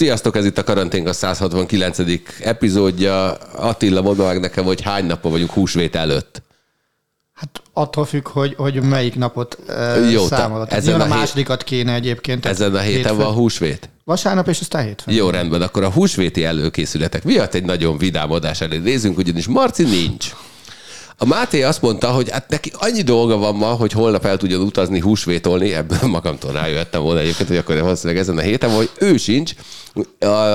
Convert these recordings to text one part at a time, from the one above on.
Sziasztok, ez itt a Karantén a 169. epizódja. Attila, mondd meg nekem, hogy hány napja vagyunk húsvét előtt. Hát attól függ, hogy, hogy melyik napot uh, Jó, számolod. te- Ezen a, a hét- másodikat kéne egyébként. Ezen a héten hétfőn. van húsvét? Vasárnap és aztán hétfőn. Jó, rendben, akkor a húsvéti előkészületek miatt egy nagyon vidám adás elé nézünk, ugyanis Marci nincs. A Máté azt mondta, hogy hát neki annyi dolga van ma, hogy holnap el tudjon utazni, húsvétolni, ebből magamtól rájöttem volna egyébként, hogy akkor valószínűleg ezen a héten, hogy ő sincs.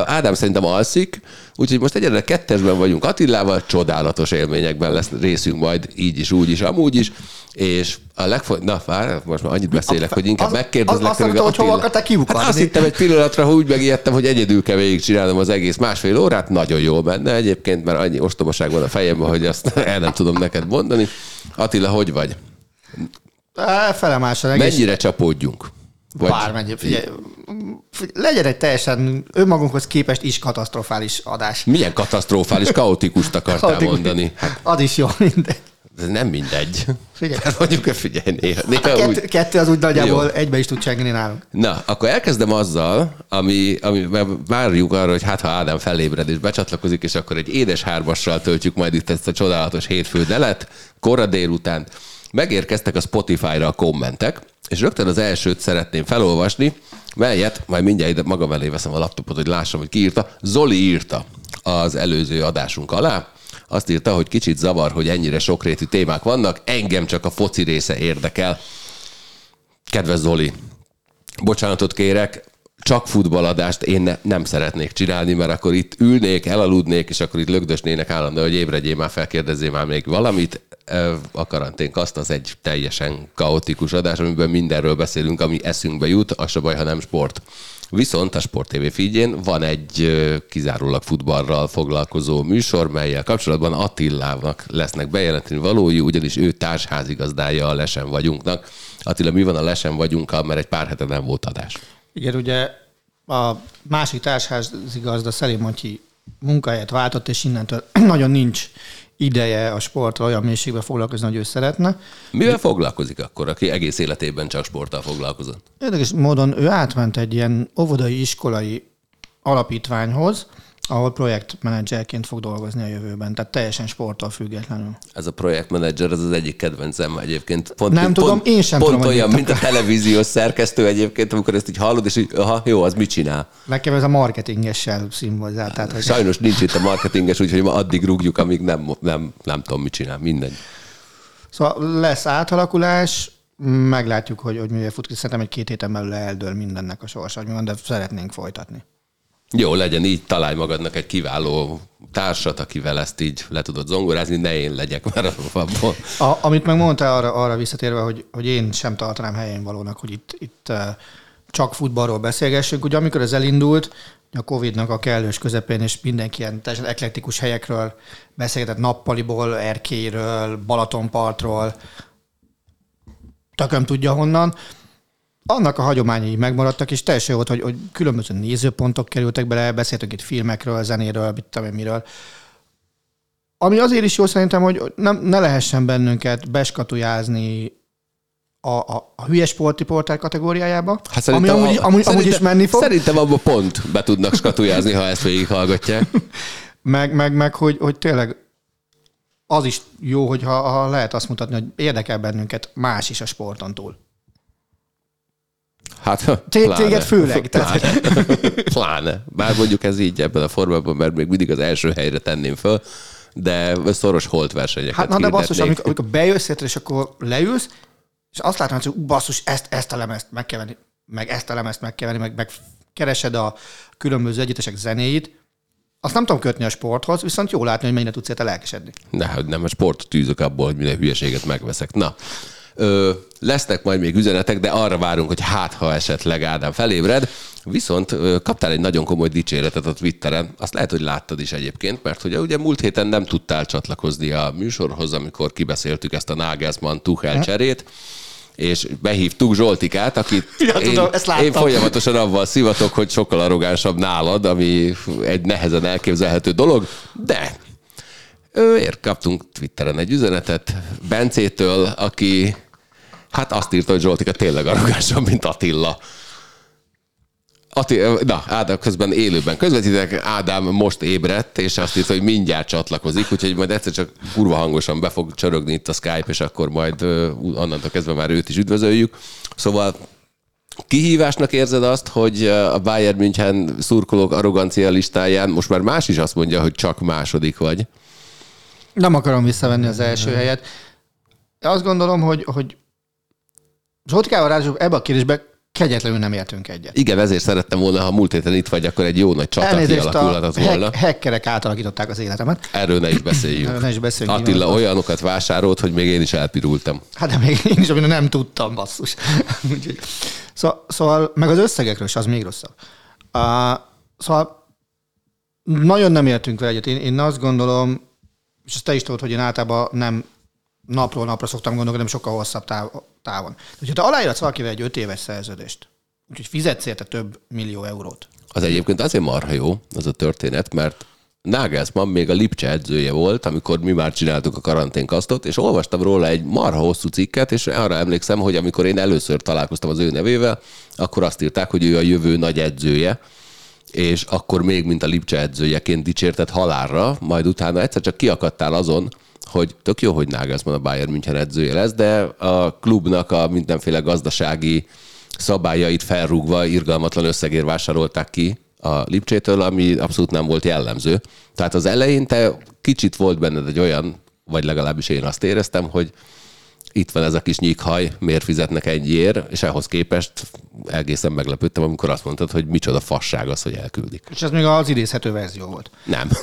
Ádám szerintem alszik, úgyhogy most egyelőre kettesben vagyunk Attilával, csodálatos élményekben lesz részünk majd így is, úgy is, amúgy is, és a legfog... Na, várj, most már annyit beszélek, hogy inkább az- megkérdezlek. az- azt mondta, hogy hova akartál kiukadni. Hát azt hittem egy pillanatra, hogy úgy megijedtem, hogy egyedül kell végigcsinálnom az egész másfél órát, nagyon jól menne egyébként, mert annyi ostobaság van a fejemben, hogy azt el nem tudom neked mondani. Attila, hogy vagy? Á, Felemásra egész. Mennyire csapódjunk? Vagy... Bármennyi. Figyelj, figyelj, legyen egy teljesen önmagunkhoz képest is katasztrofális adás. Milyen katasztrofális, kaotikust akartál Kaotikus. mondani? Hát Az is jó, mindegy. Ez nem mindegy. Figyelj. Hát mondjuk, figyelj, néha, néha Kettő, úgy... kettő az úgy nagyjából Jó. egybe is tud csengeni nálunk. Na, akkor elkezdem azzal, ami, ami mert várjuk arra, hogy hát ha Ádám felébred és becsatlakozik, és akkor egy édes hármassal töltjük majd itt ezt a csodálatos hétfő delet, kora délután. Megérkeztek a Spotify-ra a kommentek, és rögtön az elsőt szeretném felolvasni, melyet majd mindjárt ide magam elé veszem a laptopot, hogy lássam, hogy ki írta. Zoli írta az előző adásunk alá. Azt írta, hogy kicsit zavar, hogy ennyire sokrétű témák vannak, engem csak a foci része érdekel. Kedves Zoli, bocsánatot kérek, csak futballadást én ne, nem szeretnék csinálni, mert akkor itt ülnék, elaludnék, és akkor itt lögdösnének állandó, hogy ébredjél már fel, kérdezzél már még valamit. A karanténkaszt az egy teljesen kaotikus adás, amiben mindenről beszélünk, ami eszünkbe jut, az se baj, ha nem sport. Viszont a Sport TV feedjén van egy kizárólag futballral foglalkozó műsor, melyel kapcsolatban Attilának lesznek bejelenteni valói, ugyanis ő társházigazdája a Lesen vagyunknak. Attila, mi van a Lesen vagyunkkal, mert egy pár hete nem volt adás. Igen, ugye a másik társházigazda Szelim Matyi munkáját váltott, és innentől nagyon nincs ideje a sportra olyan mélységben foglalkozni, hogy ő szeretne. Mivel foglalkozik akkor, aki egész életében csak sporttal foglalkozott? Érdekes módon ő átment egy ilyen óvodai iskolai alapítványhoz, ahol projektmenedzserként fog dolgozni a jövőben, tehát teljesen sporttól függetlenül. Ez a projektmenedzser, ez az egyik kedvencem egyébként. Pont, Nem tudom, pont, én sem pont tudom, olyan, mint a televíziós szerkesztő egyébként, amikor ezt így hallod, és így, aha, jó, az mit csinál? Nekem ez a marketingessel színvozzá, tehát hogy Sajnos nincs itt a marketinges, úgyhogy ma addig rúgjuk, amíg nem, nem, nem tudom, mit csinál. Mindegy. Szóval lesz átalakulás, meglátjuk, hogy, hogy mivel fut ki. Szerintem egy két héten belül eldől mindennek a sorsa, hogy mi van, de szeretnénk folytatni. Jó, legyen így, találj magadnak egy kiváló társat, akivel ezt így le tudod zongorázni, ne én legyek már abból. A, amit meg mondtál arra, arra visszatérve, hogy, hogy én sem tartanám helyén valónak, hogy itt, itt eh, csak futballról beszélgessünk. Ugye amikor ez elindult, a Covid-nak a kellős közepén, és mindenki ilyen teljesen eklektikus helyekről beszélgetett, nappaliból, Erkélyről, Balatonpartról, tököm tudja honnan. Annak a hagyományai megmaradtak, és teljesen jó volt, hogy, hogy különböző nézőpontok kerültek bele, beszéltünk itt filmekről, zenéről, mit tudom én miről. Ami azért is jó szerintem, hogy nem, ne lehessen bennünket beskatujázni a, a, a hülye sportriporter kategóriájába, Hát ami amúgy, a- amúgy, amúgy is menni fog, Szerintem abban pont be tudnak skatujázni, ha ezt végighallgatják. meg, meg, meg hogy, hogy tényleg az is jó, hogyha ha lehet azt mutatni, hogy érdekel bennünket más is a sporton túl. Hát, Té- téged főleg, tehát- Pláne. pláne. Bár mondjuk ez így ebben a formában, mert még mindig az első helyre tenném föl, de szoros holt versenyeket Hát na de basszus, amikor, amikor bejössz és akkor leülsz, és azt látom, hogy basszus, ezt, ezt a lemezt meg kell venni, meg ezt a lemezt meg kell venni, meg, meg keresed a különböző együttesek zenéit, Azt nem tudom kötni a sporthoz, viszont jó látni, hogy mennyire tudsz érte lelkesedni. Ne, hogy nem, a sportot tűzök abból, hogy minden hülyeséget megveszek. Na, ö, lesznek majd még üzenetek, de arra várunk, hogy hát, ha esetleg Ádám felébred. Viszont kaptál egy nagyon komoly dicséretet a Twitteren, azt lehet, hogy láttad is egyébként, mert ugye, ugye múlt héten nem tudtál csatlakozni a műsorhoz, amikor kibeszéltük ezt a Nagelsmann Tuchel cserét és behívtuk Zsoltikát, akit Ja, én, tudom, ezt láttam. én folyamatosan avval szivatok, hogy sokkal arrogánsabb nálad, ami egy nehezen elképzelhető dolog, de ő ér, kaptunk Twitteren egy üzenetet Bencétől, aki hát azt írta, hogy Zsoltika tényleg arrogánsabb, mint Attila. Ati, na, Ádám közben élőben közvetítek, Ádám most ébredt, és azt írta, hogy mindjárt csatlakozik, úgyhogy majd egyszer csak kurva hangosan be fog csörögni itt a Skype, és akkor majd ö, onnantól kezdve már őt is üdvözöljük. Szóval kihívásnak érzed azt, hogy a Bayern München szurkolók arrogancia listáján most már más is azt mondja, hogy csak második vagy. Nem akarom visszavenni az első helyet. Azt gondolom, hogy, hogy Zsoltikával ráadásul ebbe a kérdésbe kegyetlenül nem értünk egyet. Igen, ezért szerettem volna, ha múlt héten itt vagy, akkor egy jó nagy csata Elnézést, a kialakulhatott volna. hack, hackerek átalakították az életemet. Erről ne is beszéljünk. Ne is beszéljünk, Attila olyanokat vásárolt, hogy még én is elpirultam. Hát de még én is, amit nem tudtam, basszus. Szóval, szóval, meg az összegekről is, az még rosszabb. Uh, szóval nagyon nem értünk vele egyet. Én, én azt gondolom, és ezt te is tudod, hogy én általában nem napról napra szoktam gondolni, hanem sokkal hosszabb táv, távon. Hogyha te aláírsz valakivel egy öt éves szerződést, úgyhogy fizetsz érte több millió eurót, Az egyébként azért marha jó, az a történet, mert Nagelsmann még a Lipcse edzője volt, amikor mi már csináltuk a karanténkasztot, és olvastam róla egy marha hosszú cikket, és arra emlékszem, hogy amikor én először találkoztam az ő nevével, akkor azt írták, hogy ő a jövő nagy edzője, és akkor még, mint a Lipcse edzőjeként dicsértett halálra, majd utána egyszer csak kiakadtál azon, hogy tök jó, hogy Nagelsmann a Bayern München edzője lesz, de a klubnak a mindenféle gazdasági szabályait felrúgva irgalmatlan összegért vásárolták ki a Lipcsétől, ami abszolút nem volt jellemző. Tehát az elején te kicsit volt benned egy olyan, vagy legalábbis én azt éreztem, hogy itt van ez a kis nyíkhaj, miért fizetnek ennyiért, és ahhoz képest egészen meglepődtem, amikor azt mondtad, hogy micsoda fasság az, hogy elküldik. és ez még az idézhető verzió volt. Nem.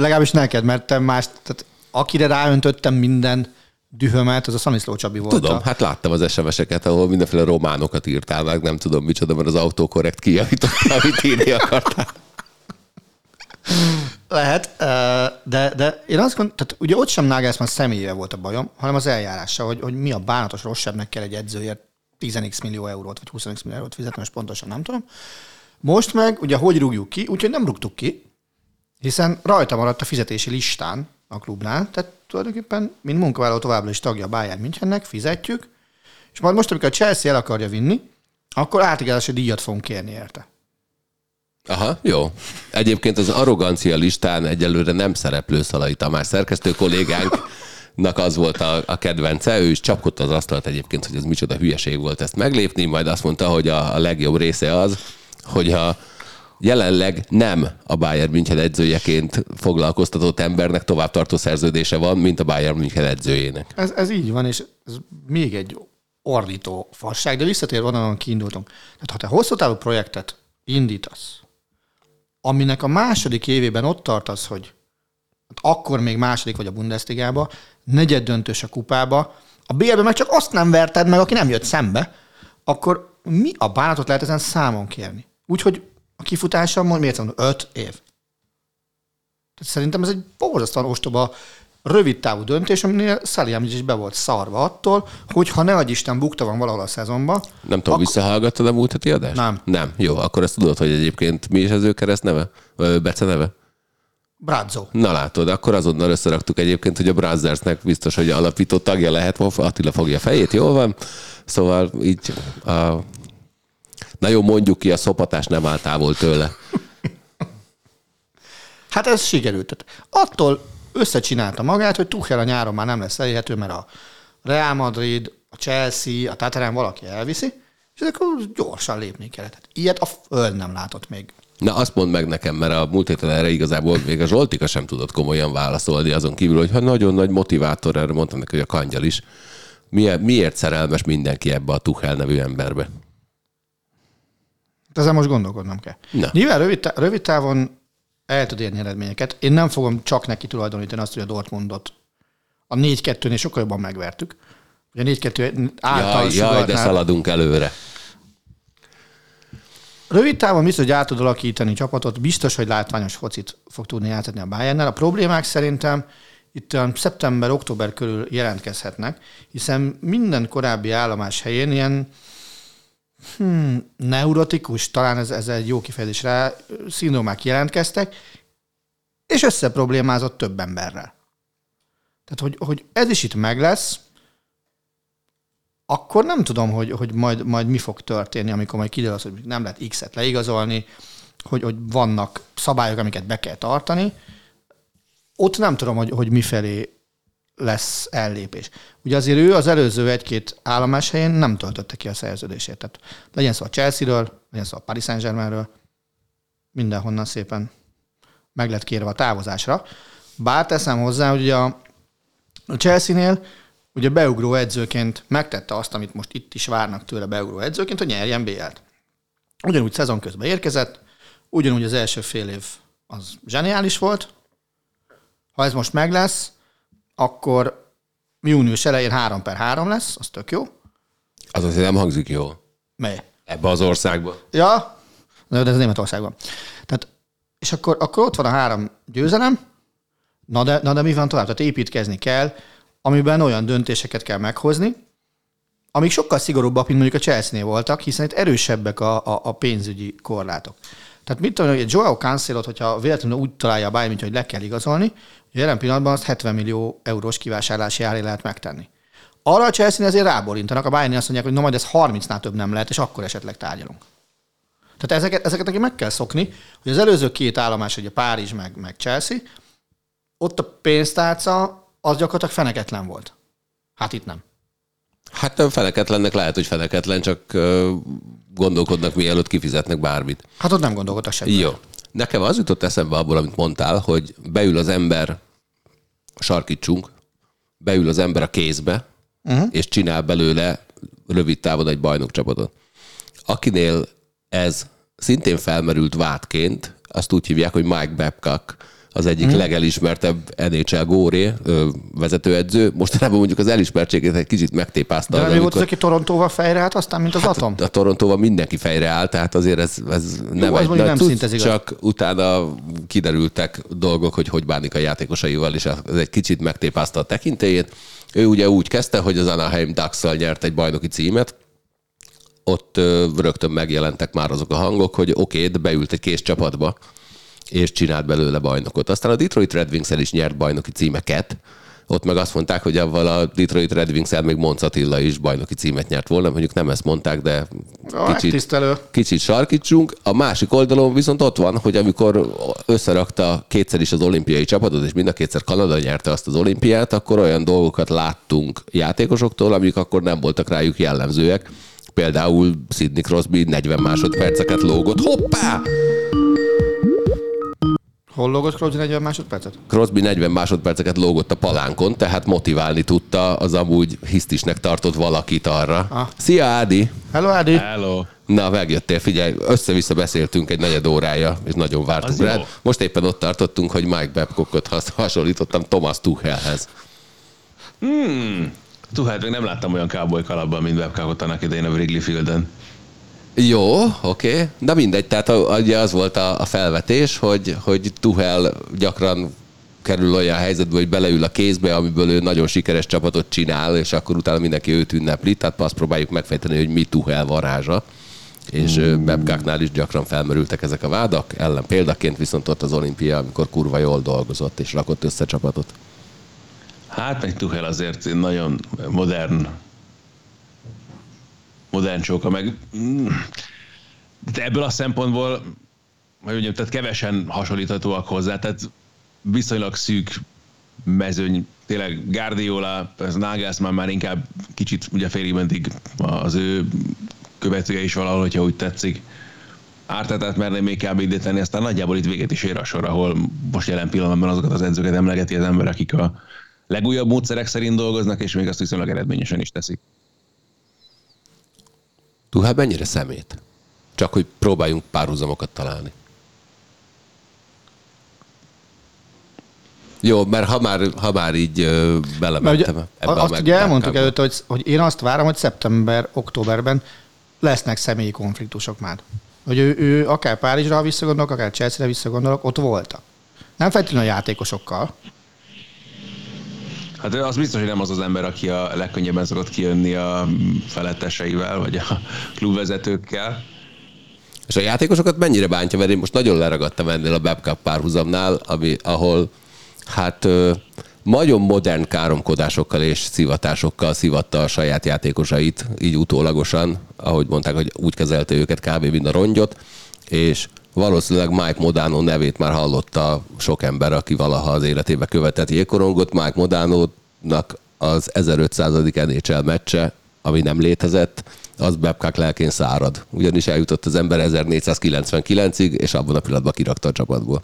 Legalábbis neked, mert te más, tehát akire ráöntöttem minden dühömet, az a Szaniszló Csabi volt. Tudom, A, hát láttam az SMS-eket, ahol mindenféle románokat írtál meg, nem tudom micsoda, mert az autokorrekt kijavította, amit írni akartál. lehet, de, de én azt gondolom, tehát ugye ott sem Nagelsmann személyével volt a bajom, hanem az eljárása, hogy, hogy mi a bánatos rosszabbnek kell egy edzőért 10x millió eurót, vagy 20 millió eurót fizetni, most pontosan nem tudom. Most meg, ugye hogy rúgjuk ki, úgyhogy nem rúgtuk ki, hiszen rajta maradt a fizetési listán a klubnál, tehát tulajdonképpen, mint munkavállaló továbbra is tagja a Bayern Münchennek, fizetjük, és majd most, amikor a Chelsea el akarja vinni, akkor átigazási díjat fogunk kérni érte. Aha, jó. Egyébként az arrogancia listán egyelőre nem szereplő Szalai Tamás szerkesztő kollégánknak az volt a, a kedvence, ő is csapkodta az asztalt egyébként, hogy ez micsoda hülyeség volt ezt meglépni, majd azt mondta, hogy a, a legjobb része az, hogy a jelenleg nem a Bayern München edzőjeként foglalkoztatott embernek továbbtartó szerződése van, mint a Bayern München edzőjének. Ez, ez így van, és ez még egy ordító fasság, de visszatérve onnan, ahol kiindultunk. Tehát ha te hosszú távú projektet indítasz, aminek a második évében ott tartasz, hogy hát akkor még második vagy a Bundesligába, negyed döntős a kupába, a BL-ben meg csak azt nem verted meg, aki nem jött szembe, akkor mi a bánatot lehet ezen számon kérni? Úgyhogy a kifutása, miért mondom, öt év. Tehát szerintem ez egy borzasztóan ostoba, rövid távú döntés, aminél Szaliámics is be volt szarva attól, hogy ha ne adj Isten bukta van valahol a szezonban, Nem tudom, Akkor- visszahallgattad a múlt heti adást? Nem. Nem. Jó, akkor azt tudod, hogy egyébként mi is az ő kereszt neve? Vagy Bece neve? Brazzo. Na látod, akkor azonnal összeraktuk egyébként, hogy a Brazzersnek biztos, hogy alapító tagja lehet, Attila fogja a fejét, jól van? Szóval így a... Na jó, mondjuk ki, a szopatás nem áll távol tőle. Hát ez sikerült. Attól összecsinálta magát, hogy Tuchel a nyáron már nem lesz elérhető, mert a Real Madrid, a Chelsea, a Tataran valaki elviszi, és akkor gyorsan lépni kellett. Hát ilyet a föld nem látott még. Na azt mondd meg nekem, mert a múlt héten erre igazából még a Zsoltika sem tudott komolyan válaszolni, azon kívül, hogy ha nagyon nagy motivátor, erre mondtam neki, hogy a kangyal is. Miért, miért szerelmes mindenki ebbe a Tuchel nevű emberbe? Hát Ezen most gondolkodnom kell. Na. Nyilván rövid, tá- rövid távon el tud érni eredményeket. Én nem fogom csak neki tulajdonítani azt, hogy a Dortmundot a 4-2-nél sokkal jobban megvertük. A 4-2 által Jaj, jaj, de sugarnál- szaladunk előre. Rövid távon biztos, hogy át tud alakítani csapatot, biztos, hogy látványos focit fog tudni játszani a Bayernnel. A problémák szerintem itt olyan szeptember-október körül jelentkezhetnek, hiszen minden korábbi állomás helyén ilyen hmm, neurotikus, talán ez, ez egy jó kifejezés rá, szindrómák jelentkeztek, és összeproblémázott több emberrel. Tehát, hogy, hogy ez is itt meg lesz, akkor nem tudom, hogy, hogy majd, majd mi fog történni, amikor majd kiderül az, hogy nem lehet X-et leigazolni, hogy, hogy vannak szabályok, amiket be kell tartani. Ott nem tudom, hogy, hogy mifelé lesz ellépés. Ugye azért ő az előző egy-két állomás helyén nem töltötte ki a szerződését. Tehát legyen szó a Chelsea-ről, legyen szó a Paris Saint-Germainről, mindenhonnan szépen meg lett kérve a távozásra. Bár teszem hozzá, hogy a Chelsea-nél ugye beugró edzőként megtette azt, amit most itt is várnak tőle beugró edzőként, hogy nyerjen BL-t. Ugyanúgy szezon közben érkezett, ugyanúgy az első fél év az zseniális volt. Ha ez most meg lesz, akkor június elején 3 per 3 lesz, az tök jó. Az azért nem hangzik jó. Mely? Ebbe az országba. Ja, de ez Németországban. Tehát, és akkor, akkor ott van a három győzelem, na de, na de mi van tovább? Tehát építkezni kell, amiben olyan döntéseket kell meghozni, amik sokkal szigorúbbak, mint mondjuk a Chelsea-nél voltak, hiszen itt erősebbek a, a, a pénzügyi korlátok. Tehát mit tudom, hogy egy Joao Cancelot, hogyha véletlenül úgy találja a Bayern, mint hogy le kell igazolni, jelen pillanatban azt 70 millió eurós kivásárlási áré lehet megtenni. Arra a Chelsea azért ráborintanak, a Bayern azt mondják, hogy no, majd ez 30-nál több nem lehet, és akkor esetleg tárgyalunk. Tehát ezeket, ezeket neki meg kell szokni, hogy az előző két állomás, ugye Párizs meg, meg Chelsea, ott a pénztárca az gyakorlatilag feneketlen volt. Hát itt nem. Hát nem feneketlennek lehet, hogy feneketlen, csak gondolkodnak, mielőtt kifizetnek bármit. Hát ott nem gondolkodtak semmi. Jó. Nekem az jutott eszembe abból, amit mondtál, hogy beül az ember, sarkítsunk, beül az ember a kézbe, uh-huh. és csinál belőle rövid távon egy bajnokcsapatot. Akinél ez szintén felmerült vádként, azt úgy hívják, hogy Mike Babcock, az egyik hmm. legelismertebb NHL góré vezetőedző. Mostanában mondjuk az elismertségét egy kicsit megtépázta. De az, nem ő volt az, amikor- aki Torontóval fejre állt, aztán, mint az hát, atom? a Torontóval mindenki fejre áll, tehát azért ez, ez nem az egy nagy nem igaz. csak utána kiderültek dolgok, hogy hogy bánik a játékosaival, és ez egy kicsit megtépázta a tekintélyét. Ő ugye úgy kezdte, hogy az Anaheim ducks nyert egy bajnoki címet, ott rögtön megjelentek már azok a hangok, hogy oké, okay, de beült egy kész csapatba, és csinált belőle bajnokot. Aztán a Detroit Red wings is nyert bajnoki címeket, ott meg azt mondták, hogy avval a Detroit Red wings még Monc Attila is bajnoki címet nyert volna, mondjuk nem ezt mondták, de A kicsit, megtisztelő. kicsit sarkítsunk. A másik oldalon viszont ott van, hogy amikor összerakta kétszer is az olimpiai csapatot, és mind a kétszer Kanada nyerte azt az olimpiát, akkor olyan dolgokat láttunk játékosoktól, amik akkor nem voltak rájuk jellemzőek. Például Sidney Crosby 40 másodperceket lógott. Hoppá! Hol lógott Crosby 40 másodpercet? Crosby 40 másodperceket lógott a palánkon, tehát motiválni tudta az amúgy hisztisnek tartott valakit arra. Ah. Szia, Ádi! Hello, Ádi! Hello. Na, megjöttél, figyelj, össze-vissza beszéltünk egy negyed órája, és nagyon vártunk Az jó. Most éppen ott tartottunk, hogy Mike Babcockot has- hasonlítottam Thomas Tuchelhez. Tuhát még nem láttam olyan cowboy kalapban, mint Babcockot annak idején a Wrigley Fielden. Jó, oké. Okay. De mindegy, tehát ugye az volt a, a felvetés, hogy, hogy Tuhel gyakran kerül olyan helyzetbe, hogy beleül a kézbe, amiből ő nagyon sikeres csapatot csinál, és akkor utána mindenki őt ünnepli, tehát azt próbáljuk megfejteni, hogy mi Tuhel varázsa. És mm. Babcocknál is gyakran felmerültek ezek a vádak, ellen példaként viszont ott az olimpia, amikor kurva jól dolgozott, és rakott össze csapatot. Hát meg Tuchel azért nagyon modern modern csóka, meg mm, de ebből a szempontból, hogy mondjam, tehát kevesen hasonlíthatóak hozzá, tehát viszonylag szűk mezőny, tényleg Guardiola, ez Nagelsmann már inkább kicsit ugye félig mentig az ő követője is valahol, hogyha úgy tetszik. Ártetát merném még kb. ide tenni, aztán nagyjából itt véget is ér a sor, ahol most jelen pillanatban azokat az edzőket emlegeti az ember, akik a legújabb módszerek szerint dolgoznak, és még azt viszonylag eredményesen is teszik. Tuhel mennyire szemét? Csak hogy próbáljunk párhuzamokat találni. Jó, mert ha már, ha már így belementem ugye, ebbe Azt ugye elmondtuk előtte, hogy, hogy én azt várom, hogy szeptember, októberben lesznek személyi konfliktusok már. Hogy ő, ő akár Párizsra visszagondolok, akár Chelsea-re visszagondolok, ott voltak. Nem feltétlenül a játékosokkal. Hát az biztos, hogy nem az az ember, aki a legkönnyebben szokott kijönni a feletteseivel, vagy a klubvezetőkkel. És a játékosokat mennyire bántja, mert én most nagyon leragadtam ennél a Babcup párhuzamnál, ami, ahol hát nagyon modern káromkodásokkal és szivatásokkal szivatta a saját játékosait, így utólagosan, ahogy mondták, hogy úgy kezelte őket kb. mint a rongyot, és valószínűleg Mike Modano nevét már hallotta sok ember, aki valaha az életébe követett jégkorongot. Mike Modano-nak az 1500. NHL meccse, ami nem létezett, az Babcock lelkén szárad. Ugyanis eljutott az ember 1499-ig, és abban a pillanatban kirakta a csapatból.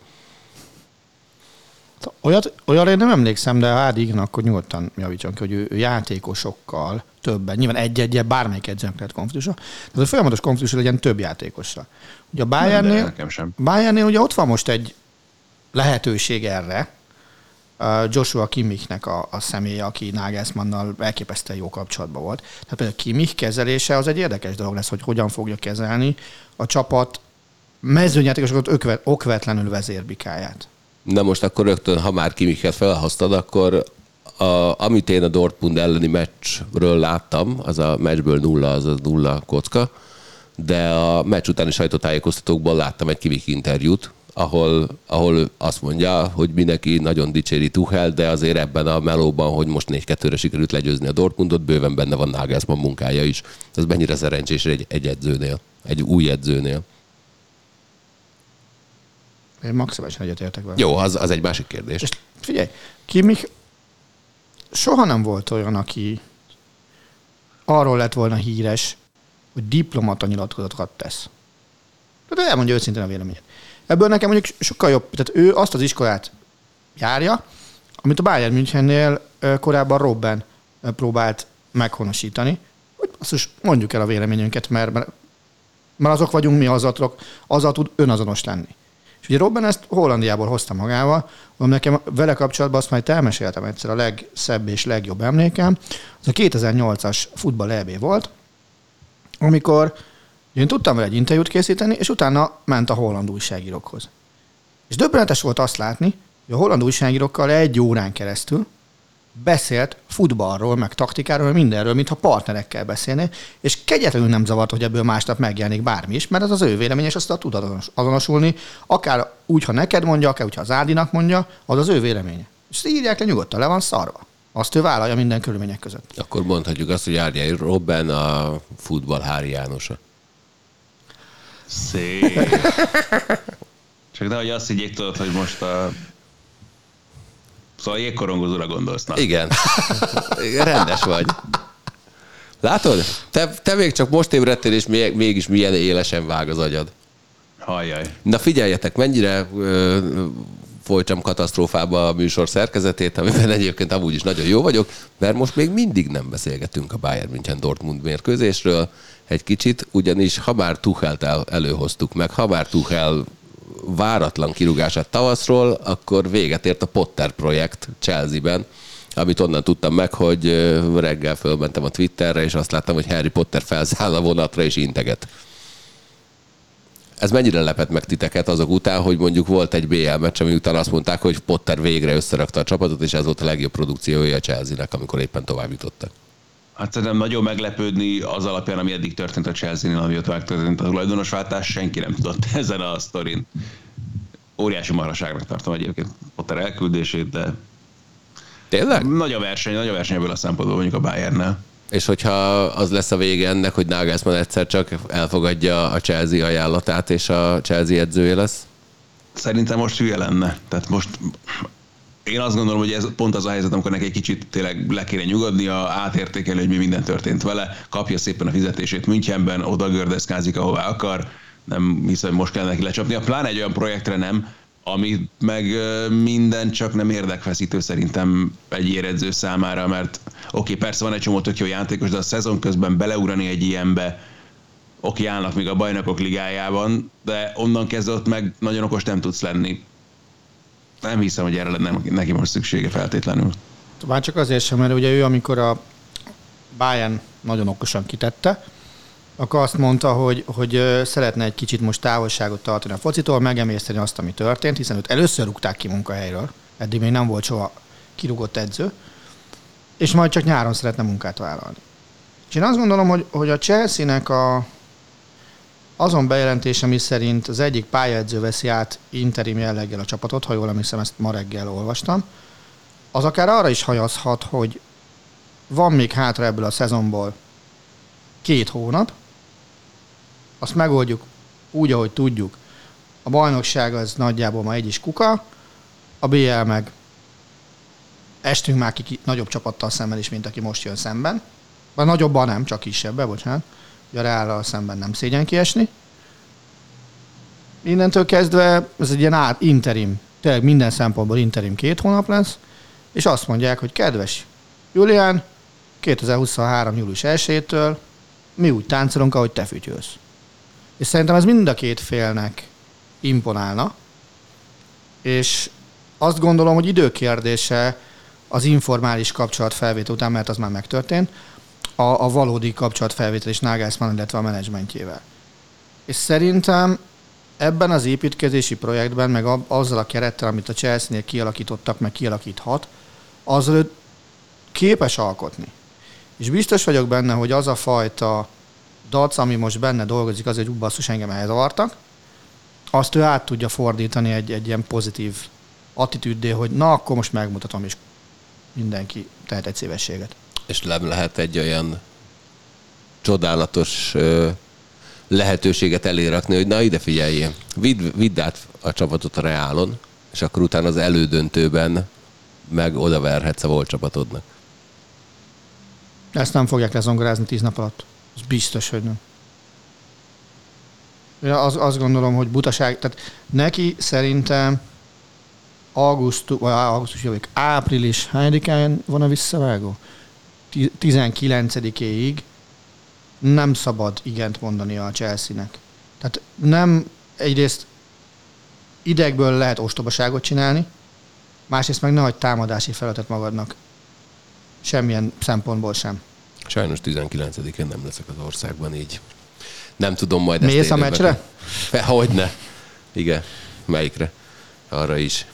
Olyat, olyanra én nem emlékszem, de Hádi igen, akkor nyugodtan javítson ki, hogy ő, ő játékosokkal többen, nyilván egy-egy, bármelyik edzőnek lehet konfliktusa, de a folyamatos konfliktus legyen több játékossal. Ugye a Bayernnél, Bayernnél ugye ott van most egy lehetőség erre, Joshua Kimmichnek a, a személye, aki Nagelsmannnal elképesztően jó kapcsolatban volt. Tehát például Kimmich kezelése az egy érdekes dolog lesz, hogy hogyan fogja kezelni a csapat mezőnyjátékosokat okvetlenül vezérbikáját. Na most akkor rögtön, ha már Kimiket felhoztad, akkor a, amit én a Dortmund elleni meccsről láttam, az a meccsből nulla, az a nulla kocka, de a meccs utáni sajtótájékoztatókból láttam egy Kimik interjút, ahol, ahol azt mondja, hogy mindenki nagyon dicséri Tuchel, de azért ebben a melóban, hogy most 4-2-re sikerült legyőzni a Dortmundot, bőven benne van Nagelsmann munkája is. Ez mennyire szerencsés egy, egy edzőnél, egy új edzőnél. Én maximálisan egyetértek vele. Jó, az, az egy másik kérdés. És figyelj, még soha nem volt olyan, aki arról lett volna híres, hogy diplomata nyilatkozatokat tesz. Tehát elmondja őszintén a véleményét. Ebből nekem mondjuk sokkal jobb, tehát ő azt az iskolát járja, amit a Bayern Münchennél korábban Robben próbált meghonosítani, hogy azt is mondjuk el a véleményünket, mert, mert, mert azok vagyunk mi, azzal, tudok, azzal tud önazonos lenni. És ugye Robben ezt Hollandiából hozta magával, ami nekem vele kapcsolatban azt majd elmeséltem egyszer, a legszebb és legjobb emlékem, az a 2008-as futball EB volt, amikor én tudtam vele egy interjút készíteni, és utána ment a holland újságírókhoz. És döbbenetes volt azt látni, hogy a holland újságírókkal egy órán keresztül beszélt futballról, meg taktikáról, mindenről, mintha partnerekkel beszélné, és kegyetlenül nem zavart, hogy ebből másnap megjelenik bármi is, mert ez az ő vélemény, és azt tud azonosulni, akár úgy, ha neked mondja, akár úgy, ha az Ádinak mondja, az az ő véleménye. És írják le nyugodtan, le van szarva. Azt ő vállalja minden körülmények között. Akkor mondhatjuk azt, hogy Árnyai Robben a futball Hári Jánosa. Szép. Csak nehogy azt higgyék, tudod, hogy most a Szóval jégkorongozóra gondolsz. Na. Igen. Rendes vagy. Látod? Te, te még csak most ébredtél, és még, mégis milyen élesen vág az agyad. Hajjaj. Na figyeljetek, mennyire ö, folytsam katasztrófába a műsor szerkezetét, amiben egyébként amúgy is nagyon jó vagyok, mert most még mindig nem beszélgetünk a Bayern München Dortmund mérkőzésről egy kicsit, ugyanis ha már Tuchelt el, előhoztuk meg, ha már Tuchel váratlan kirúgását tavaszról, akkor véget ért a Potter projekt Chelsea-ben, amit onnan tudtam meg, hogy reggel fölmentem a Twitterre, és azt láttam, hogy Harry Potter felszáll a vonatra és integet. Ez mennyire lepett meg titeket azok után, hogy mondjuk volt egy BL meccs, ami után azt mondták, hogy Potter végre összerakta a csapatot, és ez volt a legjobb produkciója a Chelsea-nek, amikor éppen tovább jutottak. Hát szerintem nagyon meglepődni az alapján, ami eddig történt a Chelsea-nél, ami ott megtörtént a tulajdonosváltás, senki nem tudott ezen a sztorin. Óriási maraságnak tartom egyébként Potter elküldését, de Tényleg? Nagy a verseny, nagy a verseny ebből a szempontból mondjuk a Bayernnel. És hogyha az lesz a vége ennek, hogy Nagelsmann egyszer csak elfogadja a Chelsea ajánlatát, és a Chelsea edzője lesz? Szerintem most hülye lenne. Tehát most én azt gondolom, hogy ez pont az a helyzet, amikor neki egy kicsit tényleg le kéne nyugodnia, átértékelni, hogy mi minden történt vele, kapja szépen a fizetését Münchenben, oda gördeszkázik, ahová akar, nem hiszem, hogy most kell neki lecsapni. A Pláne egy olyan projektre nem, ami meg minden csak nem érdekfeszítő szerintem egy éredző számára, mert oké, persze van egy csomó tök jó játékos, de a szezon közben beleugrani egy ilyenbe, oké, állnak még a bajnokok ligájában, de onnan kezdve ott meg nagyon okos nem tudsz lenni. Nem hiszem, hogy erre lenne neki most szüksége feltétlenül. Már csak azért sem, mert ugye ő, amikor a Bayern nagyon okosan kitette, akkor azt mondta, hogy, hogy szeretne egy kicsit most távolságot tartani a focitól, megemészteni azt, ami történt, hiszen őt először rúgták ki munkahelyről, eddig még nem volt soha kirúgott edző, és majd csak nyáron szeretne munkát vállalni. És én azt gondolom, hogy, hogy a Chelsea-nek a, azon bejelentése, ami szerint az egyik pályaedző veszi át interim jelleggel a csapatot, ha jól emlékszem, ezt ma reggel olvastam, az akár arra is hajazhat, hogy van még hátra ebből a szezonból két hónap, azt megoldjuk úgy, ahogy tudjuk. A bajnokság az nagyjából ma egy is kuka, a BL meg estünk már ki nagyobb csapattal szemben is, mint aki most jön szemben. Vagy nagyobban nem, csak kisebbe, bocsánat. Ugye a Reállal szemben nem szégyen kiesni. Innentől kezdve ez egy ilyen át, interim, tényleg minden szempontból interim két hónap lesz, és azt mondják, hogy kedves Julián, 2023. július 1-től mi úgy táncolunk, ahogy te fütyülsz. És szerintem ez mind a két félnek imponálna, és azt gondolom, hogy időkérdése az informális kapcsolatfelvétel után, mert az már megtörtént, a, a valódi kapcsolatfelvétel is Nagelsmann, illetve a menedzsmentjével. És szerintem ebben az építkezési projektben, meg a, azzal a kerettel, amit a Chelsea-nél kialakítottak, meg kialakíthat, azzal képes alkotni. És biztos vagyok benne, hogy az a fajta dac, ami most benne dolgozik, azért, hogy basszus engem elzavartak, azt ő át tudja fordítani egy, egy ilyen pozitív attitűddé, hogy na, akkor most megmutatom, és mindenki tehet egy szívességet. És nem lehet egy olyan csodálatos lehetőséget elérakni, hogy na ide figyeljél, vidd, vidd át a csapatot a Reálon, és akkor utána az elődöntőben meg odaverhetsz a volt csapatodnak. Ezt nem fogják lezongorázni tíz nap alatt. Ez biztos, hogy nem. Én az, azt gondolom, hogy butaság, tehát neki szerintem augusztus, vagy augusztus jövők, április, hányadikán van a visszavágó? 19-éig nem szabad igent mondani a Chelsea-nek. Tehát nem egyrészt idegből lehet ostobaságot csinálni, másrészt meg nehogy támadási feladatot magadnak. Semmilyen szempontból sem. Sajnos 19-én nem leszek az országban, így nem tudom majd ezt Mész a meccsre? Hogyne. Igen. Melyikre? Arra is.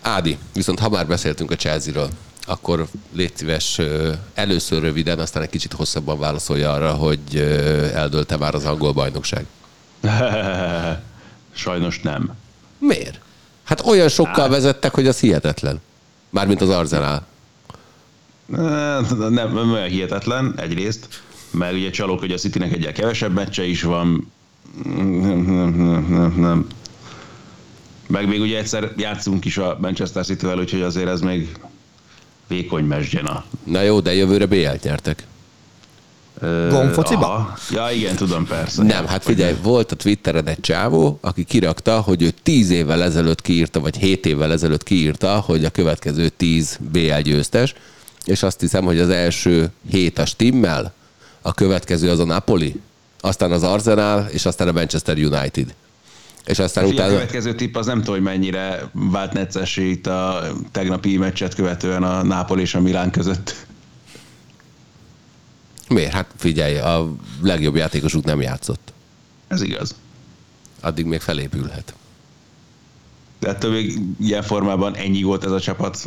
Ádi, viszont ha már beszéltünk a Chelsea-ről, akkor légy szíves először röviden, aztán egy kicsit hosszabban válaszolja arra, hogy eldőlte már az angol bajnokság. Sajnos nem. Miért? Hát olyan sokkal hát. vezettek, hogy az hihetetlen. Mármint az Arzenál. Nem, nem olyan hihetetlen, egyrészt, mert ugye csalók, hogy a Citynek egyel kevesebb meccse is van. Nem, nem, nem, nem. Meg még ugye egyszer játszunk is a Manchester City-vel, úgyhogy azért ez még vékony mesdjena. Na jó, de jövőre BL-t nyertek. Gomfociba? Ja, igen, tudom, persze. Nem, hát figyelj, volt a Twitteren egy csávó, aki kirakta, hogy ő tíz évvel ezelőtt kiírta, vagy hét évvel ezelőtt kiírta, hogy a következő tíz BL győztes, és azt hiszem, hogy az első hét a Stimmel, a következő az a Napoli, aztán az Arsenal, és aztán a Manchester United. És aztán utána... A következő tipp az nem tudom, hogy mennyire vált neccessé itt a tegnapi meccset követően a Nápol és a Milán között. Miért? Hát figyelj, a legjobb játékosuk nem játszott. Ez igaz. Addig még felépülhet. De ettől még ilyen formában ennyi volt ez a csapat.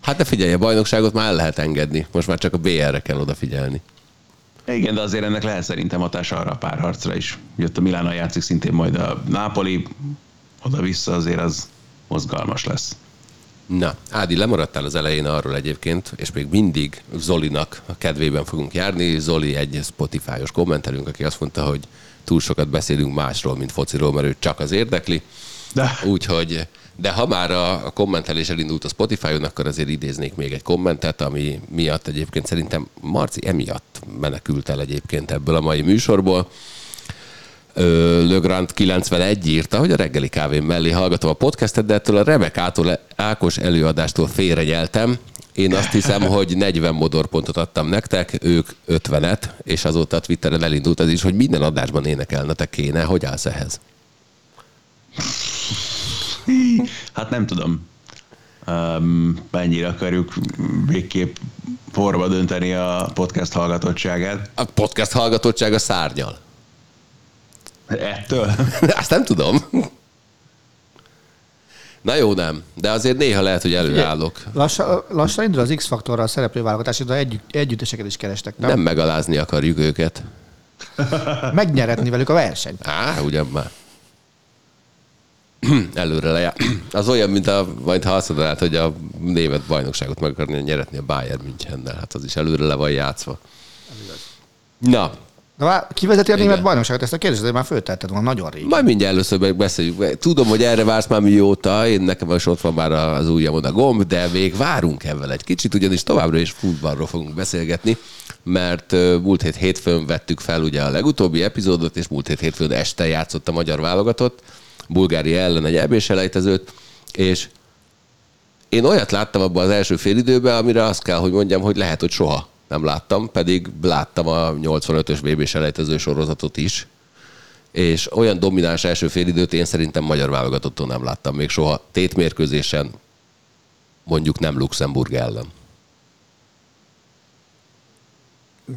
Hát de figyelj, a bajnokságot már el lehet engedni. Most már csak a BR-re kell odafigyelni. Igen, de azért ennek lehet szerintem hatása arra a párharcra is. Jött a Milánnal játszik szintén majd a Nápoli, oda-vissza azért az mozgalmas lesz. Na, Ádi, lemaradtál az elején arról egyébként, és még mindig Zolinak a kedvében fogunk járni. Zoli egy Spotify-os kommentelünk, aki azt mondta, hogy túl sokat beszélünk másról, mint fociról, mert ő csak az érdekli. De. Úgyhogy de ha már a, kommentelés elindult a Spotify-on, akkor azért idéznék még egy kommentet, ami miatt egyébként szerintem Marci emiatt menekült el egyébként ebből a mai műsorból. Le Grand 91 írta, hogy a reggeli kávém mellé hallgatom a podcastet, de ettől a Rebekától Ákos előadástól félrenyeltem, Én azt hiszem, hogy 40 modorpontot adtam nektek, ők 50-et, és azóta a Twitteren elindult az is, hogy minden adásban énekelnetek kéne. Hogy állsz ehhez? Hát nem tudom, um, mennyire akarjuk végképp forba dönteni a podcast hallgatottságát. A podcast hallgatottsága szárnyal. Ettől? Azt nem tudom. Na jó, nem. De azért néha lehet, hogy előállok. Lassan, lassan indul az X-faktorral a szereplőválogatás, de együtt, együtteseket is kerestek. Nem? Nem megalázni akarjuk őket. Megnyeretni velük a versenyt. Á, ugyan már. Előre lejár. Az olyan, mint a, majd ha azt mondanád, hogy a német bajnokságot meg akarni nyeretni a Bayern Münchennel. Hát az is előre le van játszva. Na, Na, vár, ki vezeti a Igen. német bajnokságot? Ezt a kérdést azért már föltetted volna nagyon rég. majd mindjárt először megbeszéljük. Tudom, hogy erre vársz már mióta, én nekem most ott van már az ujjamon a gomb, de még várunk ebben egy kicsit, ugyanis továbbra is futballról fogunk beszélgetni, mert múlt hét hétfőn vettük fel ugye a legutóbbi epizódot, és múlt hét hétfőn este játszott a magyar válogatott, Bulgária ellen egy ebés elejtezőt, és én olyat láttam abban az első félidőben, amire azt kell, hogy mondjam, hogy lehet, hogy soha nem láttam, pedig láttam a 85-ös VB-s elejtező sorozatot is, és olyan domináns első félidőt én szerintem magyar válogatottól nem láttam még soha tétmérkőzésen, mondjuk nem Luxemburg ellen.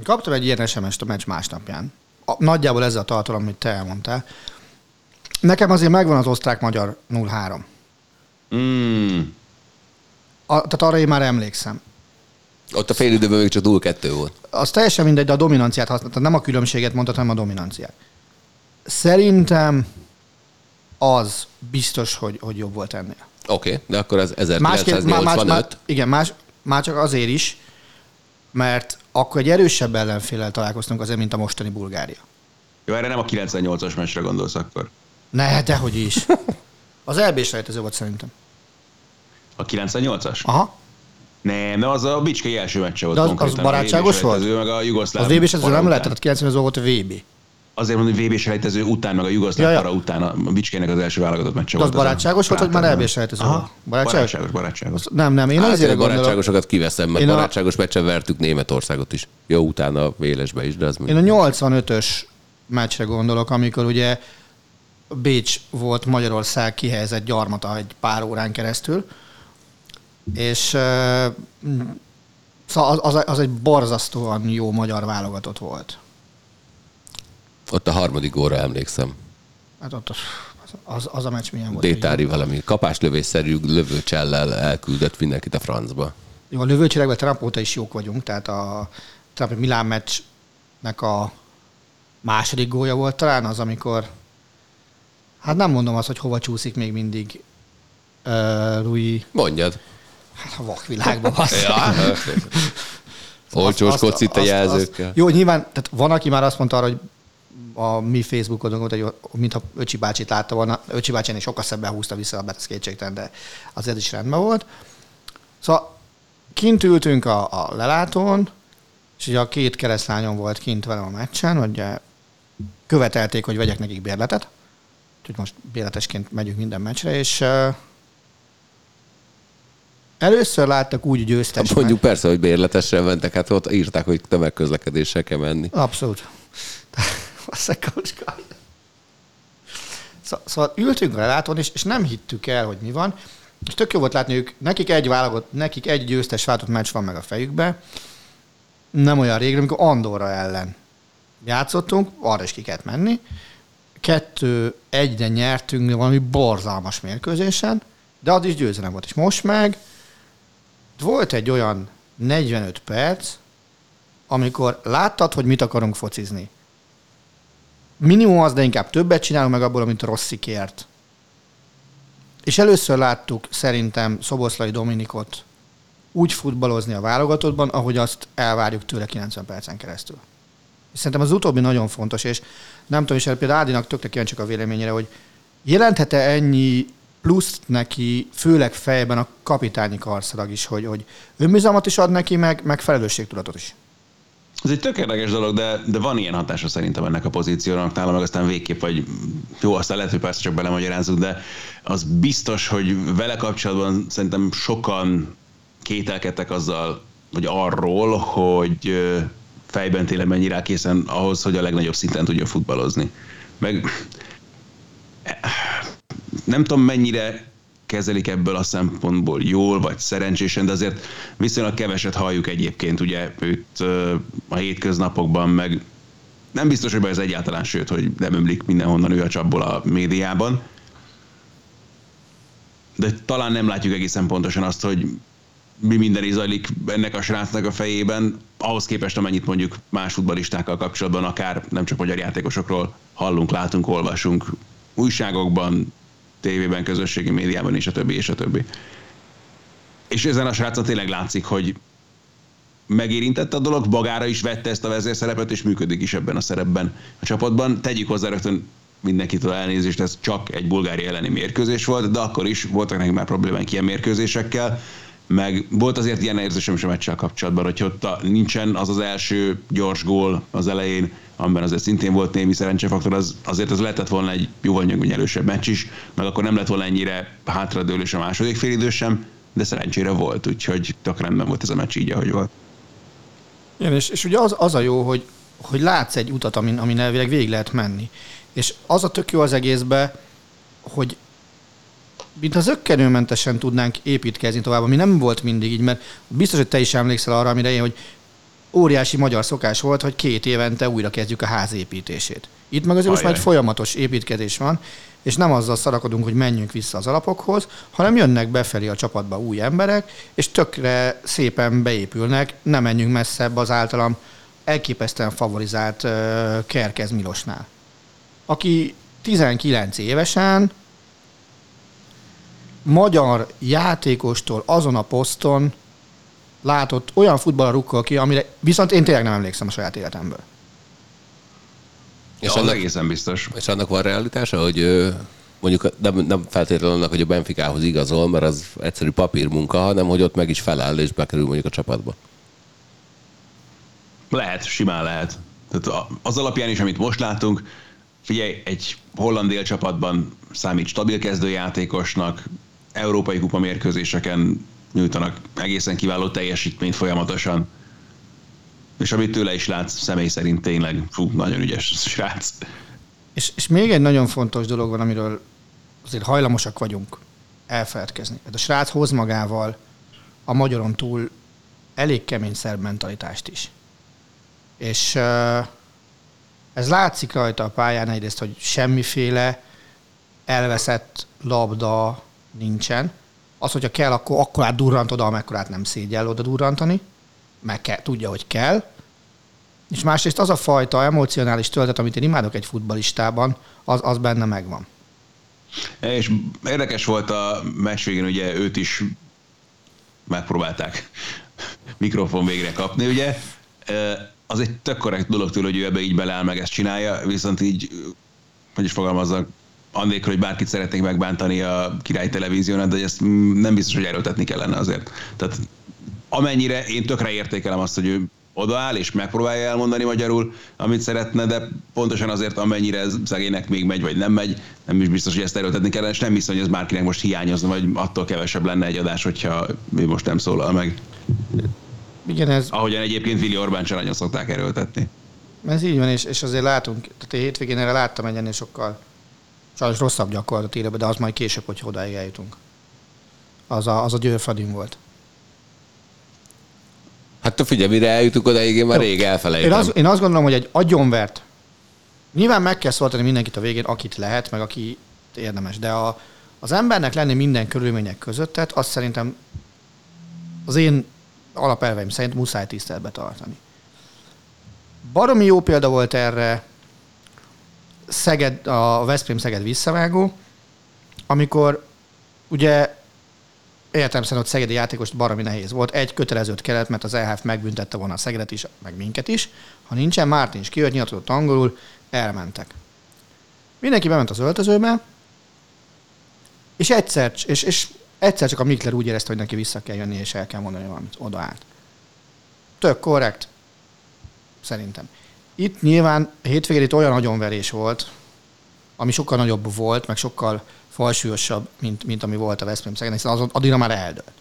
Kaptam egy ilyen SMS-t a meccs másnapján. Nagyjából ezzel a tartalom, amit te elmondtál. Nekem azért megvan az osztrák-magyar 0-3. Mm. A, tehát arra én már emlékszem. Ott a félidőben még csak 0-2 volt. Az teljesen mindegy, de a dominanciát használta. Nem a különbséget mondtad, hanem a dominanciát. Szerintem az biztos, hogy, hogy jobb volt ennél. Oké, okay, de akkor az Másképp, má, más, 1985. má, igen, más, már csak azért is, mert akkor egy erősebb ellenfélel találkoztunk azért, mint a mostani Bulgária. Jó, erre nem a 98-as meccsre gondolsz akkor. Ne, dehogy is. Az EB-s rejtező volt szerintem. A 98-as? Aha. Nem, de az a Bicskei első meccse volt De az- az barátságos volt? selejtező, Meg a jugoszláv Az VB-s rejtező para nem lehetett, 90 volt a VB. Azért mondom, hogy VB selejtező után, meg a jugoszláv Ja, ja. után a Bicskének az első válogatott meccse az volt. a barátságos volt, vagy már rejtező Aha. volt? Barátságos? Barátságos, barátságos. Nem, nem, én Hát, azért a gondolok. barátságosokat kiveszem, mert barátságos meccsen vertük Németországot is. Jó, utána a Vélesbe is, de az Én a 85-ös meccsre gondolok, amikor ugye Bécs volt Magyarország kihelyezett gyarmata egy pár órán keresztül, és szóval az, az, az egy borzasztóan jó magyar válogatott volt. Ott a harmadik óra emlékszem. Hát ott az, az, az a meccs milyen volt. Détári valami kapáslövésszerű lövőcsellel elküldött mindenkit a francba. Jó, a lövőcsilegben Trump óta is jók vagyunk, tehát a Trump Milán meccsnek a második gólya volt talán az, amikor hát nem mondom azt, hogy hova csúszik még mindig uh, Rui Mondjad. hát a vakvilágban. Azt, Ja. Olcsóskodsz itt a jelzőkkel. Jó, nyilván, tehát van, aki már azt mondta arra, hogy a mi Facebookon, hogy mintha Öcsi bácsit látta volna. Öcsi bácsi sokkal szebben húzta vissza a bet, ez kétségtelen, de az ez is rendben volt. Szóval kint ültünk a, a lelátón, és ugye a két keresztlányom volt kint velem a meccsen, hogy követelték, hogy vegyek nekik bérletet. Úgyhogy most bérletesként megyünk minden meccsre, és uh, először láttak úgy győztes Hát mondjuk persze, hogy bérletesre mentek, hát ott írták, hogy tömegközlekedéssel kell menni. Abszolút. Szóval, szóval ültünk a lelátón, és, és nem hittük el, hogy mi van. És tök jó volt látni ők, nekik egy válogat, nekik egy győztes váltott meccs van meg a fejükbe. Nem olyan régen, amikor Andorra ellen játszottunk, arra is ki kellett menni. Kettő egyre nyertünk valami borzalmas mérkőzésen, de az is győzelem volt. És most meg volt egy olyan 45 perc, amikor láttad, hogy mit akarunk focizni. Minimum az, de inkább többet csinálunk meg abból, amit a Rossi kért. És először láttuk szerintem Szoboszlai Dominikot úgy futballozni a válogatottban, ahogy azt elvárjuk tőle 90 percen keresztül. És szerintem az utóbbi nagyon fontos, és nem tudom, és például Ádinak tökre kíváncsiak a véleményére, hogy jelenthet-e ennyi pluszt neki, főleg fejben a kapitányi karszalag is, hogy, hogy önbizalmat is ad neki, meg, meg felelősségtudatot is. Ez egy tök érdekes dolog, de, de van ilyen hatása szerintem ennek a pozíciónak, nálam meg aztán végképp, vagy jó, aztán lehet, hogy persze csak belemagyarázunk, de az biztos, hogy vele kapcsolatban szerintem sokan kételkedtek azzal, vagy arról, hogy fejben tényleg mennyire készen ahhoz, hogy a legnagyobb szinten tudja futballozni. Meg nem tudom mennyire kezelik ebből a szempontból jól, vagy szerencsésen, de azért viszonylag keveset halljuk egyébként, ugye őt a hétköznapokban, meg nem biztos, hogy ez egyáltalán, sőt, hogy nem ömlik mindenhonnan ő a csapból a médiában. De talán nem látjuk egészen pontosan azt, hogy mi minden zajlik ennek a srácnak a fejében, ahhoz képest amennyit mondjuk más futbalistákkal kapcsolatban, akár nem csak magyar játékosokról hallunk, látunk, olvasunk újságokban, tévében, közösségi médiában, és a többi, és a többi. És ezen a srácon tényleg látszik, hogy megérintette a dolog, magára is vette ezt a vezérszerepet, és működik is ebben a szerepben a csapatban. Tegyük hozzá rögtön mindenkitől elnézést, ez csak egy bulgári elleni mérkőzés volt, de akkor is voltak nekik már problémánk ilyen mérkőzésekkel, meg volt azért ilyen érzésem is a meccsel kapcsolatban, hogy ott nincsen az az első gyors gól az elején, amiben azért szintén volt némi szerencsefaktor, az, azért az lehetett volna egy jóval nyerősebb meccs is, meg akkor nem lett volna ennyire hátradőlős a második félidő sem, de szerencsére volt, úgyhogy tök rendben volt ez a meccs így, ahogy volt. Igen, és, és ugye az, az a jó, hogy, hogy látsz egy utat, amin, amin elvileg végig lehet menni. És az a tök jó az egészbe, hogy mint az ökkenőmentesen tudnánk építkezni tovább, ami nem volt mindig így, mert biztos, hogy te is emlékszel arra, amire én, hogy óriási magyar szokás volt, hogy két évente újra kezdjük a ház építését. Itt meg azért most már egy folyamatos építkezés van, és nem azzal szarakodunk, hogy menjünk vissza az alapokhoz, hanem jönnek befelé a csapatba új emberek, és tökre szépen beépülnek, nem menjünk messzebb az általam elképesztően favorizált uh, Kerkez Milosnál, aki 19 évesen magyar játékostól azon a poszton látott olyan futballra rukkol ki, amire viszont én tényleg nem emlékszem a saját életemből. És ja, annak, egészen biztos. És annak van realitása, hogy mondjuk nem, nem feltétlenül annak, hogy a Benficához igazol, mert az egyszerű papírmunka, hanem hogy ott meg is feláll és bekerül mondjuk a csapatba. Lehet, simán lehet. Tehát az alapján is, amit most látunk, figyelj, egy holland csapatban számít stabil kezdőjátékosnak, európai kupa mérkőzéseken nyújtanak egészen kiváló teljesítményt folyamatosan. És amit tőle is látsz, személy szerint tényleg fú, nagyon ügyes srác. És, és még egy nagyon fontos dolog van, amiről azért hajlamosak vagyunk elfeledkezni. Hát a srác hoz magával a magyaron túl elég kemény szerb mentalitást is. És ez látszik rajta a pályán egyrészt, hogy semmiféle elveszett labda nincsen. Az, hogyha kell, akkor akkor át durrant oda, amekkorát nem szégyel oda durrantani, meg kell, tudja, hogy kell. És másrészt az a fajta emocionális töltet, amit én imádok egy futbalistában, az, az benne megvan. És érdekes volt a meccs végén, ugye őt is megpróbálták mikrofon végre kapni, ugye. Az egy tök korrekt dolog tőle, hogy ő ebbe így beleáll, meg ezt csinálja, viszont így, hogy is fogalmazzak, annélkül, hogy bárkit szeretnék megbántani a király televízión, de ezt nem biztos, hogy erőltetni kellene azért. Tehát amennyire én tökre értékelem azt, hogy ő odaáll és megpróbálja elmondani magyarul, amit szeretne, de pontosan azért, amennyire ez szegénynek még megy, vagy nem megy, nem is biztos, hogy ezt erőltetni kellene, és nem hiszem, hogy ez bárkinek most hiányozna, vagy attól kevesebb lenne egy adás, hogyha ő most nem szólal meg. Igen, ez... Ahogyan egyébként Vili Orbán nagyon szokták erőltetni. Ez így van, és, és azért látunk, tehát a hétvégén erre láttam egy ennél sokkal Sajnos rosszabb gyakorlatot írja de az majd később, hogy odáig eljutunk. Az a, az a Győr volt. Hát te figyelj, mire eljutunk odáig, én már Jó. rég elfelejtem. Én, az, én azt gondolom, hogy egy agyonvert, nyilván meg kell szólítani mindenkit a végén, akit lehet, meg aki érdemes, de a, az embernek lenni minden körülmények között, tehát azt szerintem az én alapelveim szerint muszáj tiszteletbe tartani. Baromi jó példa volt erre Szeged, a Veszprém Szeged visszavágó, amikor ugye értem szerint ott szegedi játékos baromi nehéz volt. Egy kötelezőt kellett, mert az EHF megbüntette volna a Szegedet is, meg minket is. Ha nincsen, Mártin is kijött, nyilatkozott angolul, elmentek. Mindenki bement az öltözőbe, és egyszer, és, és egyszer csak a Mikler úgy érezte, hogy neki vissza kell jönni, és el kell mondani valamit. Odaállt. Tök korrekt. Szerintem. Itt nyilván hétvégén itt olyan nagyonverés volt, ami sokkal nagyobb volt, meg sokkal falsúlyosabb, mint, mint ami volt a Veszprém Szegeden, hiszen azon addigra már eldőlt.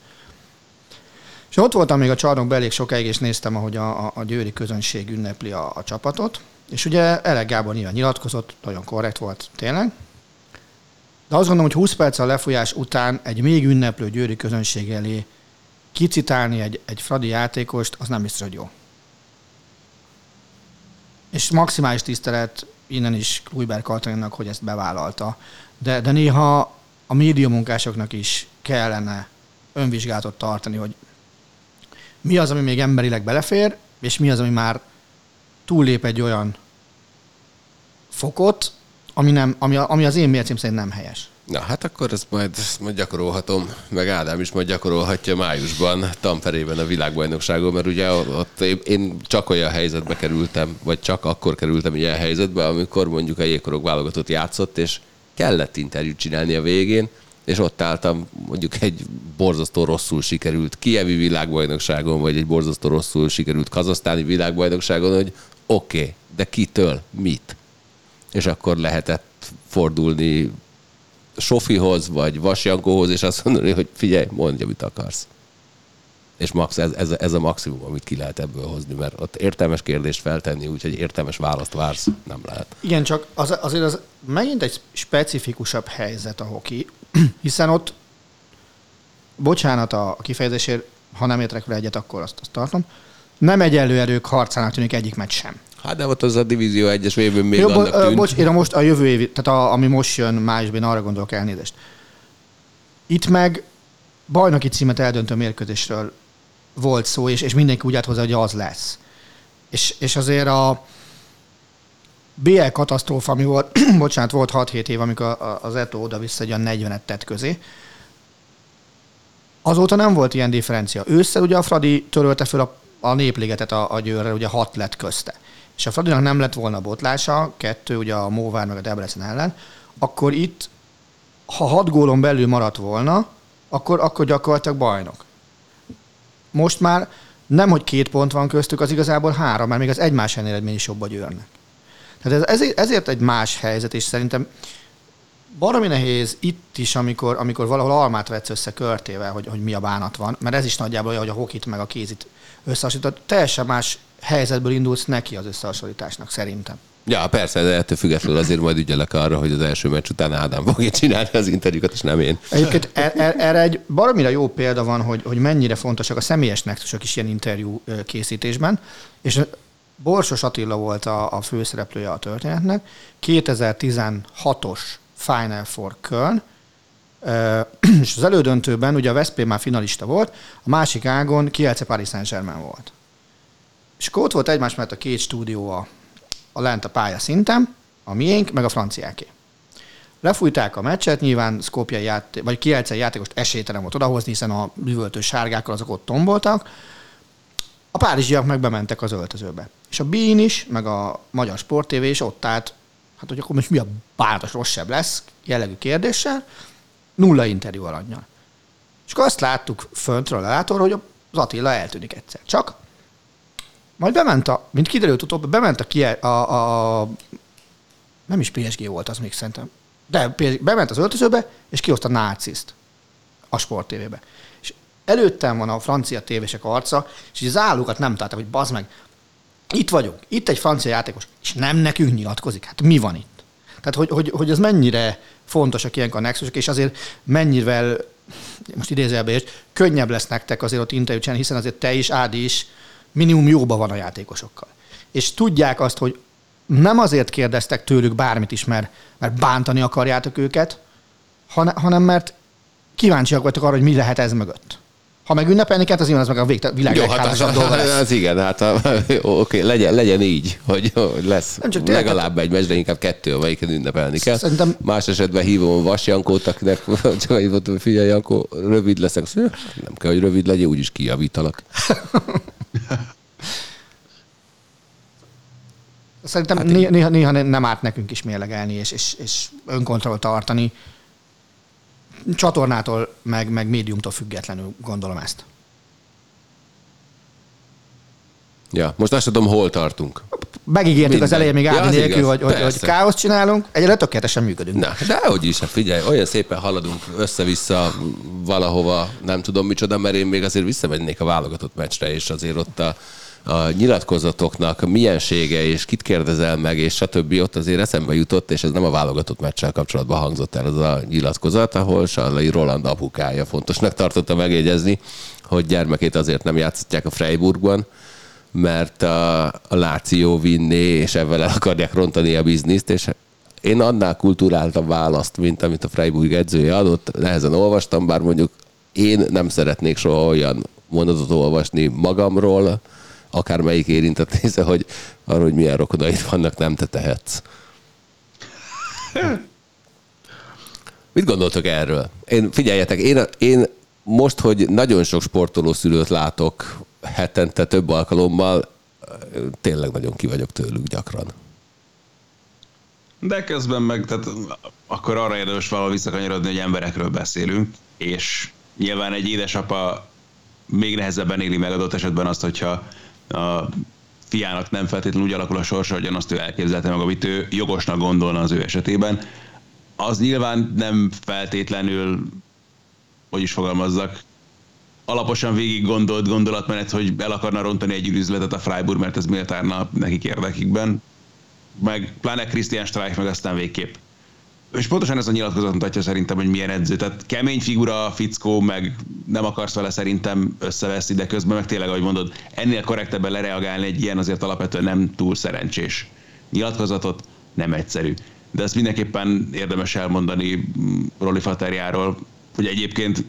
És ott voltam még a csarnokban elég sokáig, és néztem, ahogy a, a, a győri közönség ünnepli a, a csapatot. És ugye Elek Gábor nyilván nyilatkozott, nagyon korrekt volt tényleg. De azt gondolom, hogy 20 perc a lefújás után egy még ünneplő győri közönség elé kicitálni egy, egy Fradi játékost, az nem biztos, hogy jó. És maximális tisztelet innen is Kluiber Katalinnak, hogy ezt bevállalta. De, de néha a médiamunkásoknak is kellene önvizsgálatot tartani, hogy mi az, ami még emberileg belefér, és mi az, ami már túllép egy olyan fokot, ami, nem, ami, ami az én mércém szerint nem helyes. Na hát akkor ezt majd, ezt majd gyakorolhatom, meg Ádám is majd gyakorolhatja májusban Tamperében a világbajnokságon, mert ugye ott én csak olyan helyzetbe kerültem, vagy csak akkor kerültem ilyen helyzetbe, amikor mondjuk a jégkorok válogatott játszott, és kellett interjút csinálni a végén, és ott álltam mondjuk egy borzasztó rosszul sikerült kievi világbajnokságon, vagy egy borzasztó rosszul sikerült kazasztáni világbajnokságon, hogy oké, okay, de kitől, mit? És akkor lehetett fordulni Sofihoz, vagy Vasjankóhoz, és azt mondani, hogy figyelj, mondja, mit akarsz. És max, ez, ez, ez a maximum, amit ki lehet ebből hozni, mert ott értelmes kérdést feltenni, úgyhogy értelmes választ vársz, nem lehet. Igen, csak az, azért az megint egy specifikusabb helyzet a hoki, hiszen ott, bocsánat a kifejezésért, ha nem értek vele egyet, akkor azt, azt tartom, nem egyenlő erők harcának tűnik egyik meccs sem. Hát de ott az a Divízió egyes évben még Jó, annak tűnt. Bocs, én a most a jövő év, tehát a, ami most jön májusban, arra gondolok elnézést. Itt meg bajnoki címet eldöntő mérkőzésről volt szó, és, és mindenki úgy állt hozzá, hogy az lesz. És, és azért a BL katasztrófa, ami volt, bocsánat, volt 6-7 év, amikor az Eto oda-vissza egy olyan 40-et tett közé, azóta nem volt ilyen differencia. Ősszel ugye a Fradi törölte föl a, a népligetet a, a győrre, ugye hat lett közte. És a Fradinak nem lett volna botlása, kettő ugye a Móvár meg a Debrecen ellen, akkor itt, ha hat gólon belül maradt volna, akkor, akkor gyakorlatilag bajnok. Most már nem, hogy két pont van köztük, az igazából három, mert még az egymás eredmény is jobb a győrnek. Tehát ez, ezért, egy más helyzet, és szerintem baromi nehéz itt is, amikor, amikor valahol almát vetsz össze körtével, hogy, hogy mi a bánat van, mert ez is nagyjából olyan, hogy a hokit meg a kézit összehasonlított. Teljesen más helyzetből indulsz neki az összehasonlításnak, szerintem. Ja, persze, de ettől függetlenül azért majd ügyelek arra, hogy az első meccs után Ádám fogja csinálni az interjúkat, és nem én. Egyébként er, er, erre egy baromira jó példa van, hogy, hogy mennyire fontosak a személyes nexusok is ilyen interjú készítésben, és Borsos Attila volt a, a főszereplője a történetnek, 2016-os Final Four Köln, és az elődöntőben ugye a Veszprém már finalista volt, a másik ágon Kielce Paris Saint-Germain volt. És akkor ott volt egymás mellett a két stúdió a, a lent a pálya szinten, a miénk, meg a franciáké. Lefújták a meccset, nyilván Skopje játék, vagy Kielce játékost esélytelen volt odahozni, hiszen a bűvöltő sárgákkal azok ott tomboltak. A párizsiak meg bementek az öltözőbe. És a Bean is, meg a Magyar Sport TV is ott állt, hát hogy akkor most mi a bánatos rosszabb lesz, jellegű kérdéssel, nulla interjú alannyal. És akkor azt láttuk föntről látor, hogy az Attila eltűnik egyszer. Csak majd bement a, mint kiderült utóbb, bement a, kie, a, a, nem is PSG volt az még szerintem, de bement az öltözőbe, és kihozta náciszt a Sport TV-be. És előttem van a francia tévések arca, és az állókat nem találtam, hogy bazd meg, itt vagyunk, itt egy francia játékos, és nem nekünk nyilatkozik. Hát mi van itt? Tehát, hogy, hogy, hogy ez mennyire fontosak ilyenkor a nexusok, és azért mennyivel, most idézőjelben is, könnyebb lesz nektek azért ott interjú csinálni, hiszen azért te is, Ádi is minimum jóban van a játékosokkal. És tudják azt, hogy nem azért kérdeztek tőlük bármit is, mert, mert bántani akarjátok őket, hanem mert kíváncsiak vagytok arra, hogy mi lehet ez mögött. Ha meg ünnepelni kell, az az meg a világ Jó, hát az, dolga lesz. Az igen, hát a, oké, legyen, legyen így, hogy, hogy lesz Nem csak legalább egy meccs, de inkább kettő, amelyiken ünnepelni kell. Szerintem... Más esetben hívom a Vas Jankót, akinek csak hívott, hogy figyelj, Jankó, rövid leszek. Nem kell, hogy rövid legyen, úgyis kijavítalak. Szerintem hát néha, néha, néha nem árt nekünk is mérlegelni, és, és, és önkontroll tartani. Csatornától, meg, meg médiumtól függetlenül gondolom ezt. Ja, most azt tudom, hol tartunk. Megígértük Minden. az elején még Ja, Ádi az nélkül, igaz. hogy, hogy, hogy káoszt csinálunk, egyre tökéletesen működünk. Na, de hogy is, hát figyelj, olyan szépen haladunk össze-vissza valahova, nem tudom micsoda, mert én még azért visszamennék a válogatott meccsre, és azért ott a, a nyilatkozatoknak miensége, és kit kérdezel meg, és stb. ott azért eszembe jutott, és ez nem a válogatott meccsel kapcsolatban hangzott el az a nyilatkozat, ahol Sallai Roland apukája fontosnak tartotta megjegyezni, hogy gyermekét azért nem játszhatják a Freiburgban, mert a, a Láció vinné, és ezzel el akarják rontani a bizniszt, és én annál kulturáltabb választ, mint amit a Freiburg edzője adott, nehezen olvastam, bár mondjuk én nem szeretnék soha olyan mondatot olvasni magamról, akármelyik érintett része, hogy arról, hogy milyen rokonaid vannak, nem te tehetsz. Mit gondoltok erről? Én, figyeljetek, én, én most, hogy nagyon sok sportoló szülőt látok hetente több alkalommal, tényleg nagyon ki vagyok tőlük gyakran. De közben meg, tehát akkor arra érdemes valahol visszakanyarodni, hogy emberekről beszélünk, és nyilván egy édesapa még nehezebben éli meg adott esetben azt, hogyha a fiának nem feltétlenül úgy alakul a sorsa, hogy azt ő elképzelte meg, amit ő jogosnak gondolna az ő esetében. Az nyilván nem feltétlenül, hogy is fogalmazzak, alaposan végig gondolt gondolatmenet, hogy el akarna rontani egy üzletet a Freiburg, mert ez méltárna nekik érdekükben. Meg pláne Christian Streich meg aztán végképp. És pontosan ez a nyilatkozat mutatja szerintem, hogy milyen edző. Tehát kemény figura, fickó, meg nem akarsz vele szerintem összeveszni, de közben meg tényleg, ahogy mondod, ennél korrektebben lereagálni egy ilyen azért alapvetően nem túl szerencsés nyilatkozatot, nem egyszerű. De ezt mindenképpen érdemes elmondani Roli Faterjáról, hogy egyébként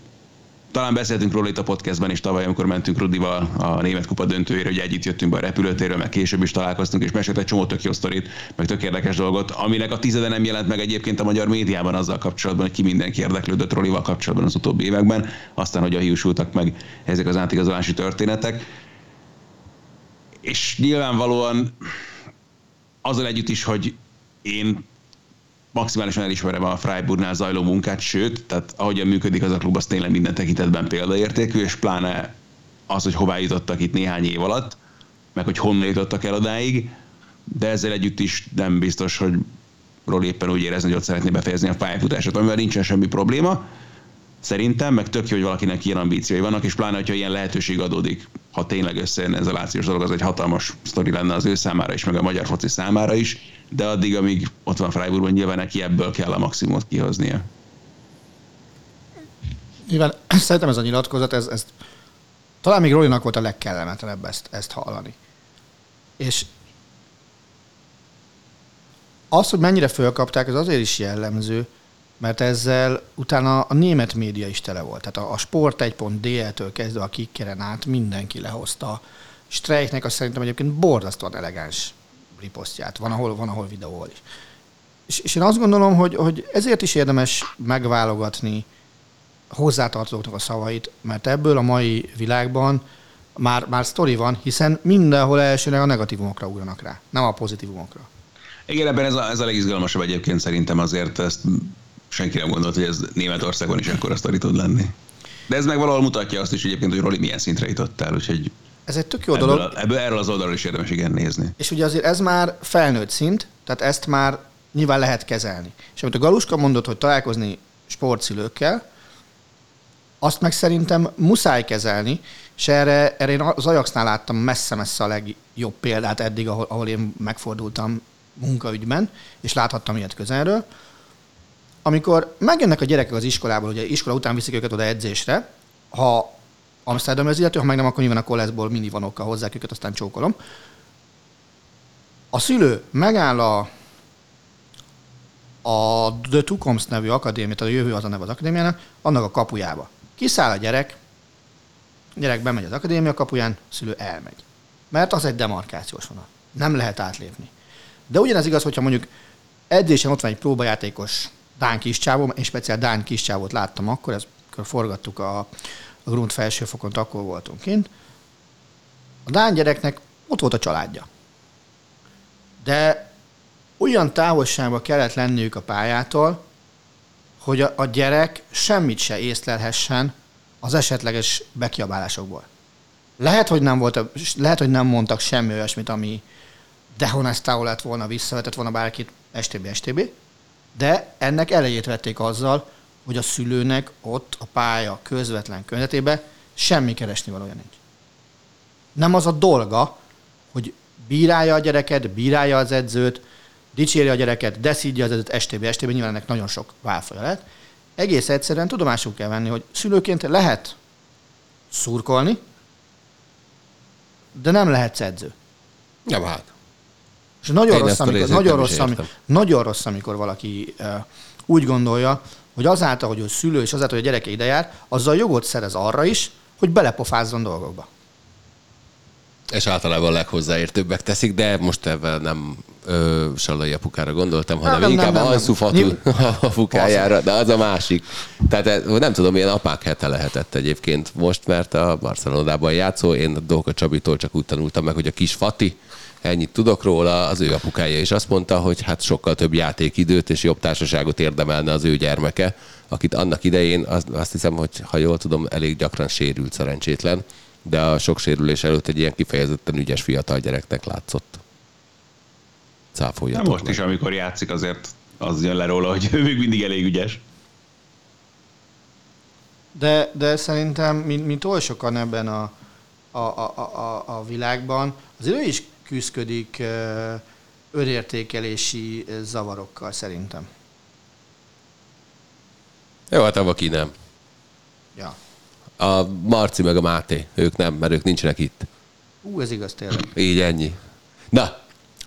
talán beszéltünk róla itt a podcastben is tavaly, amikor mentünk Rudival a német kupa döntőjére, hogy együtt jöttünk be a repülőtérről, meg később is találkoztunk, és mesélt egy csomó tök jó sztorit, meg tök érdekes dolgot, aminek a tizede nem jelent meg egyébként a magyar médiában azzal kapcsolatban, hogy ki mindenki érdeklődött Rolival kapcsolatban az utóbbi években, aztán, hogy a hiúsultak meg ezek az átigazolási történetek. És nyilvánvalóan azzal együtt is, hogy én maximálisan elismerem a Freiburgnál zajló munkát, sőt, tehát ahogyan működik az a klub, az tényleg minden tekintetben példaértékű, és pláne az, hogy hová jutottak itt néhány év alatt, meg hogy honnan jutottak el odáig, de ezzel együtt is nem biztos, hogy Roli éppen úgy érezni, hogy ott szeretné befejezni a pályafutását, amivel nincsen semmi probléma. Szerintem, meg tök jó, hogy valakinek ilyen ambíciói vannak, és pláne, hogyha ilyen lehetőség adódik, ha tényleg összejön ez a lációs dolog, az egy hatalmas sztori lenne az ő számára is, meg a magyar foci számára is, de addig, amíg ott van Freiburgban, nyilván neki ebből kell a maximumot kihoznia. Nyilván szerintem ez a nyilatkozat, ez, ez talán még Rolinak volt a legkellemetlenebb ezt, ezt hallani. És az, hogy mennyire fölkapták, ez azért is jellemző, mert ezzel utána a német média is tele volt. Tehát a, a Sport 1.dl-től kezdve a kikkeren át mindenki lehozta. Streiknek azt szerintem egyébként borzasztóan elegáns riposztját. Van, ahol, van, ahol videóval is. És, és én azt gondolom, hogy, hogy ezért is érdemes megválogatni hozzátartozóknak a szavait, mert ebből a mai világban már, már sztori van, hiszen mindenhol elsőre a negatívumokra ugranak rá, nem a pozitívumokra. Igen, ebben ez a, ez a legizgalmasabb egyébként szerintem azért ezt senki nem gondolt, hogy ez Németországban is ekkora sztori tud lenni. De ez meg valahol mutatja azt is egyébként, hogy Roli milyen szintre jutott el, úgyhogy Ez egy tök jó ebből, dolog. ebből erről az oldalról is érdemes igen nézni. És ugye azért ez már felnőtt szint, tehát ezt már nyilván lehet kezelni. És amit a Galuska mondott, hogy találkozni sportszülőkkel, azt meg szerintem muszáj kezelni, és erre, erre én az Ajaxnál láttam messze-messze a legjobb példát eddig, ahol, ahol én megfordultam munkaügyben, és láthattam ilyet közelről. Amikor megjönnek a gyerekek az iskolából, ugye iskola után viszik őket oda edzésre, ha Amsterdam az illető, ha meg nem, akkor nyilván a koleszból minivanokkal hozzák őket, aztán csókolom. A szülő megáll a, a The Tucoms nevű akadémia, tehát a jövő az a neve az akadémiának, annak a kapujába. Kiszáll a gyerek, a gyerek bemegy az akadémia kapuján, a szülő elmegy. Mert az egy demarkációs vonal. Nem lehet átlépni. De ugyanez igaz, hogyha mondjuk edzésen ott van egy próbajátékos Dán kiscsávó, én speciál Dán kiscsávót láttam akkor, ez, akkor forgattuk a, a Grund felsőfokon, akkor voltunk kint. A Dán gyereknek ott volt a családja. De olyan távolságban kellett lenniük a pályától, hogy a, a gyerek semmit se észlelhessen az esetleges bekiabálásokból. Lehet, hogy nem volt, lehet, hogy nem mondtak semmi olyasmit, ami dehonestáló lett volna, visszavetett volna bárkit, STB, STB, de ennek elejét vették azzal, hogy a szülőnek ott a pálya közvetlen környezetében semmi keresni valója nincs. Nem az a dolga, hogy bírálja a gyereket, bírálja az edzőt, dicséri a gyereket, deszídja az edzőt, STB, STB, nyilván ennek nagyon sok válfaja lett. Egész egyszerűen tudomásul kell venni, hogy szülőként lehet szurkolni, de nem lehetsz edző. Ja, hát. És nagyon Én rossz, amikor, nagyon, rossz, amikor, nagyon rossz, amikor valaki uh, úgy gondolja, hogy azáltal, hogy ő szülő, és azáltal, hogy a gyereke ide jár, azzal jogot szerez arra is, hogy belepofázzon dolgokba. És általában a leghozzáértőbbek teszik, de most ebben nem ö, Salai apukára gondoltam, hanem nem, inkább nem, nem. Ansu Nyilv- apukájára, de az a másik. Tehát eh, nem tudom, milyen apák hete lehetett egyébként most, mert a Barcelonában játszó, én a Dóka Csabitól csak úgy tanultam meg, hogy a kis Fati, ennyit tudok róla, az ő apukája is azt mondta, hogy hát sokkal több játékidőt és jobb társaságot érdemelne az ő gyermeke, akit annak idején azt, azt hiszem, hogy ha jól tudom, elég gyakran sérült szerencsétlen, de a sok sérülés előtt egy ilyen kifejezetten ügyes fiatal gyereknek látszott. Na Cáfoljatok most is, amikor játszik, azért az jön le róla, hogy ő még mindig elég ügyes. De, de szerintem, mint, mint oly sokan ebben a, a, a, a, a világban, azért ő is küzdködik ö, önértékelési zavarokkal szerintem. Jó, hát ki nem. Ja. A Marci meg a Máté, ők nem, mert ők nincsenek itt. Ú, ez igaz tényleg. Így ennyi. Na,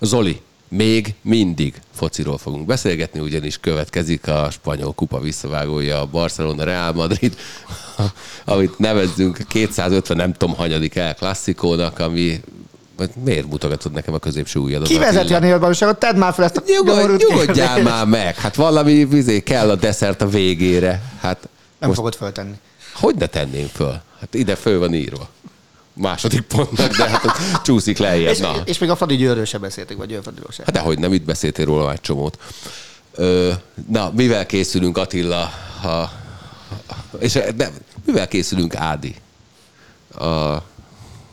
Zoli, még mindig fociról fogunk beszélgetni, ugyanis következik a spanyol kupa visszavágója, a Barcelona Real Madrid, amit nevezzünk 250 nem tudom hanyadik el klasszikónak, ami miért mutogatod nekem a középső ujjadat? Ki vezeti a nyilvánosságot? Tedd már fel ezt a nyomorult nyugodjál kérdést. már meg! Hát valami vizé kell a desszert a végére. Hát Nem most fogod föltenni. hogy ne tennénk föl? Hát ide föl van írva. Második pontnak, de hát csúszik lejjebb. És, Na. és még a Fadi Győrről se beszéltük, vagy Győrfadiról se. Hát dehogy nem, itt beszéltél róla egy csomót. Ö, na, mivel készülünk Attila? Ha, és de, mivel készülünk Ádi? A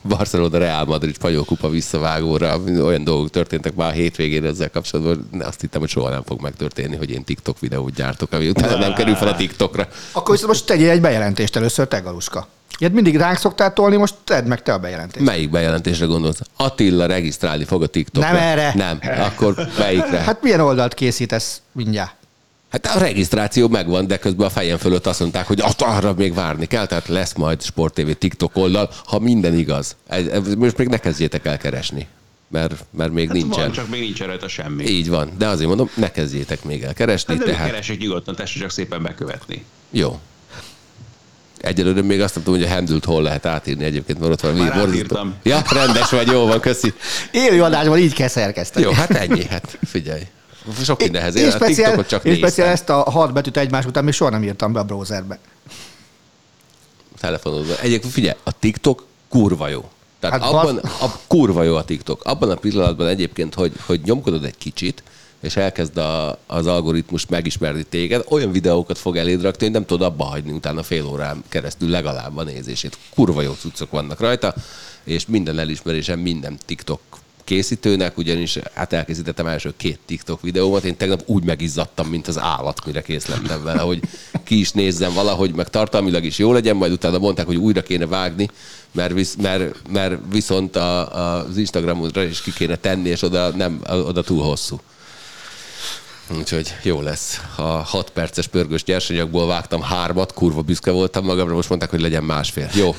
Barcelona Real Madrid spanyol kupa visszavágóra. Olyan dolgok történtek már a hétvégén ezzel kapcsolatban, de azt hittem, hogy soha nem fog megtörténni, hogy én TikTok videót gyártok, ami utána nem kerül fel a TikTokra. Akkor viszont most tegyél egy bejelentést először, te Galuska. Ilyet mindig ránk szoktál tolni, most tedd meg te a bejelentést. Melyik bejelentésre gondolsz? Attila regisztrálni fog a TikTokra. Nem erre. Nem. Akkor melyikre? Hát milyen oldalt készítesz mindjárt? Hát a regisztráció megvan, de közben a fejem fölött azt mondták, hogy azt arra még várni kell, tehát lesz majd Sport TV TikTok oldal, ha minden igaz. Most még ne kezdjétek el keresni, mert, mert még Hát nincsen. Van, csak még nincs rajta semmi. Így van, de azért mondom, ne kezdjétek még el keresni, Hát de tehát keresek nyugodtan, tessék csak szépen bekövetni. jó. Egyelőre még azt nem tudom, hogy a handle hol lehet átírni egyébként, mert ott van. Már átírtam. Ja, rendes vagy, jó van, köszi. Élő adásban így kell szerkeszteni. Jó, hát ennyi, hát figyelj. Sok mindenhez. Én, én a speciál, csak én speciál ezt a hat betűt egymás után még soha nem írtam be a browserbe. telefonodban. Egyébként figyelj, a TikTok kurva jó. Tehát Hát hát abban, basz- a kurva jó a TikTok. Abban a pillanatban egyébként, hogy, hogy nyomkodod egy kicsit, és elkezd a, az algoritmus megismerni téged, olyan videókat fog eléd rakni, hogy nem tudod abba hagyni utána fél órán keresztül legalább a nézését. Kurva jó cuccok vannak rajta, és minden elismerésem minden TikTok készítőnek, ugyanis hát elkészítettem első két TikTok videómat, én tegnap úgy megizzadtam, mint az állat, mire kész lettem vele, hogy ki is nézzem valahogy, meg tartalmilag is jó legyen, majd utána mondták, hogy újra kéne vágni, mert, visz, mert, mert viszont a, a, az Instagramodra is ki kéne tenni, és oda, nem, oda túl hosszú. Úgyhogy jó lesz. A 6 perces pörgős nyersanyagból vágtam hármat, kurva büszke voltam magamra, most mondták, hogy legyen másfél. Jó.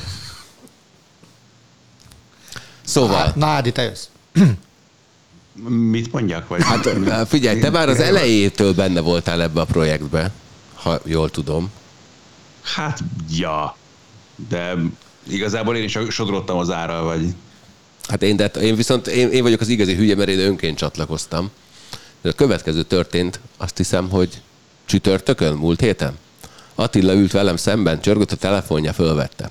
Szóval, Na, Ádi, te jössz. Mit mondjak? Vagy? hát figyelj, te már az elejétől benne voltál ebbe a projektbe, ha jól tudom. Hát, ja. De igazából én is sodrottam az árral, vagy Hát én, de én viszont én, én vagyok az igazi hülye, mert én önként csatlakoztam. De a következő történt, azt hiszem, hogy csütörtökön, múlt héten. Attila ült velem szemben, csörgött a telefonja, fölvette.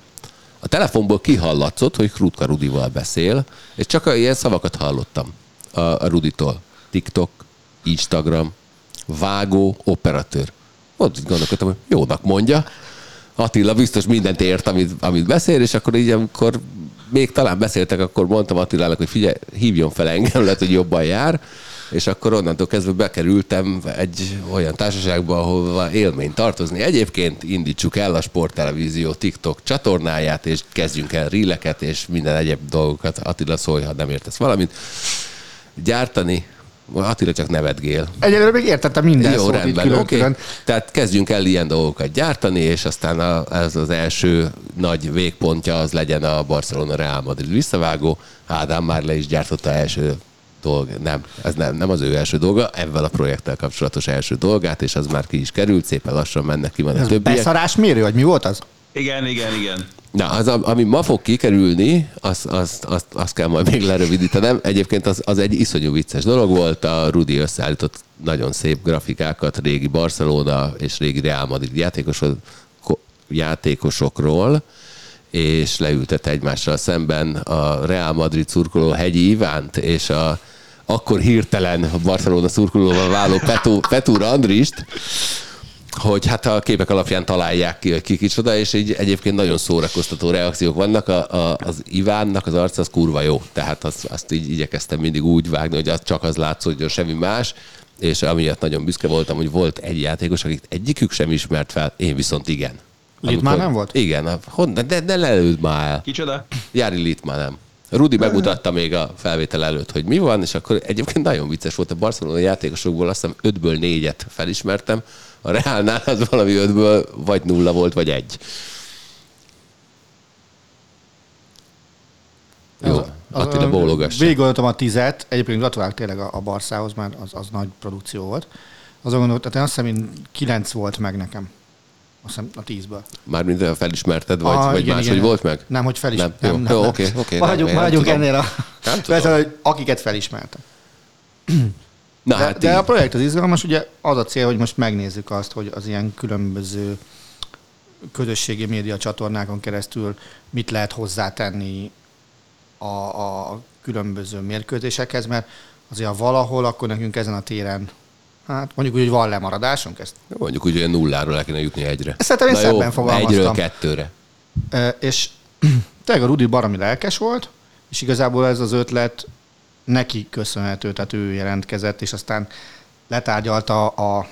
A telefonból kihallatszott, hogy Krutka Rudival beszél, és csak ilyen szavakat hallottam a, a Ruditól. TikTok, Instagram, vágó, operatőr. Ott gondolkodtam, hogy jónak mondja. Attila biztos mindent ért, amit, amit beszél, és akkor így, amikor még talán beszéltek, akkor mondtam Attilának, hogy figyelj, hívjon fel engem, lehet, hogy jobban jár, és akkor onnantól kezdve bekerültem egy olyan társaságba, ahol élmény tartozni. Egyébként indítsuk el a Sporttelevízió TikTok csatornáját, és kezdjünk el ríleket, és minden egyéb dolgokat. Attila szólj, ha nem értesz valamit. Gyártani, Attila csak nevetgél. Egyelőre még értettem minden Jó, szót, rendben, külön, oké. külön. Tehát kezdjünk el ilyen dolgokat gyártani, és aztán a, ez az első nagy végpontja az legyen a Barcelona Real Madrid visszavágó. Ádám már le is gyártotta első dolg. Nem, ez nem, nem az ő első dolga, ebben a projekttel kapcsolatos első dolgát, és az már ki is került, szépen lassan mennek ki van a Ez többiek. beszarás mérő, vagy mi volt az? Igen, igen, igen. Na, az, ami ma fog kikerülni, azt az, az, az kell majd még lerövidítenem. Egyébként az, az egy iszonyú vicces dolog volt. A Rudi összeállított nagyon szép grafikákat régi Barcelona és régi Real Madrid játékosok, ko- játékosokról, és leültette egymással szemben a Real Madrid szurkoló Hegyi Ivánt, és a akkor hirtelen a Barcelona szurkolóval váló Petú, Petúr Andrist, hogy hát a képek alapján találják ki, hogy ki kicsoda, és így egyébként nagyon szórakoztató reakciók vannak. A, a, az Ivánnak az arca az kurva jó, tehát azt, azt így igyekeztem mindig úgy vágni, hogy az csak az látszódjon, semmi más, és amiatt nagyon büszke voltam, hogy volt egy játékos, akit egyikük sem ismert fel, én viszont igen. Amikor- nem volt? Igen, a- de, de lelőd már el. Kicsoda? Jári Littman nem. Rudi megmutatta még a felvétel előtt, hogy mi van, és akkor egyébként nagyon vicces volt a Barcelona játékosokból, azt hiszem 5-ből 4-et felismertem, a Reálnál az valami 5-ből vagy nulla volt, vagy egy. Jó, Attila bólogass. Végigoltam a tizet, egyébként gratulálok tényleg a, a Barszához, mert az, az nagy produkció volt. Azon gondoltam, tehát azt hiszem, én kilenc volt meg nekem. Azt hiszem a tízből. Mármint a felismerted, vagy, Ah, vagy igen, más, igen. hogy volt meg? Nem, hogy felis... Nem, Nem, jó. nem, Jó, nem. oké, oké, Maradjunk, nem, maradjunk ennél a... Nem tudom. Hogy akiket felismertek. Na De, hát de a így. projekt az izgalmas, ugye az a cél, hogy most megnézzük azt, hogy az ilyen különböző közösségi média csatornákon keresztül mit lehet hozzátenni a, a különböző mérkőzésekhez, mert azért ha valahol, akkor nekünk ezen a téren, hát mondjuk úgy, hogy van lemaradásunk, ezt Mondjuk úgy, hogy nulláról le kéne jutni egyre. Szerintem én Na jó, szebben fogalmaztam. Egyről kettőre. Ö, és tényleg a Rudi baromi lelkes volt, és igazából ez az ötlet neki köszönhető, tehát ő jelentkezett, és aztán letárgyalta a,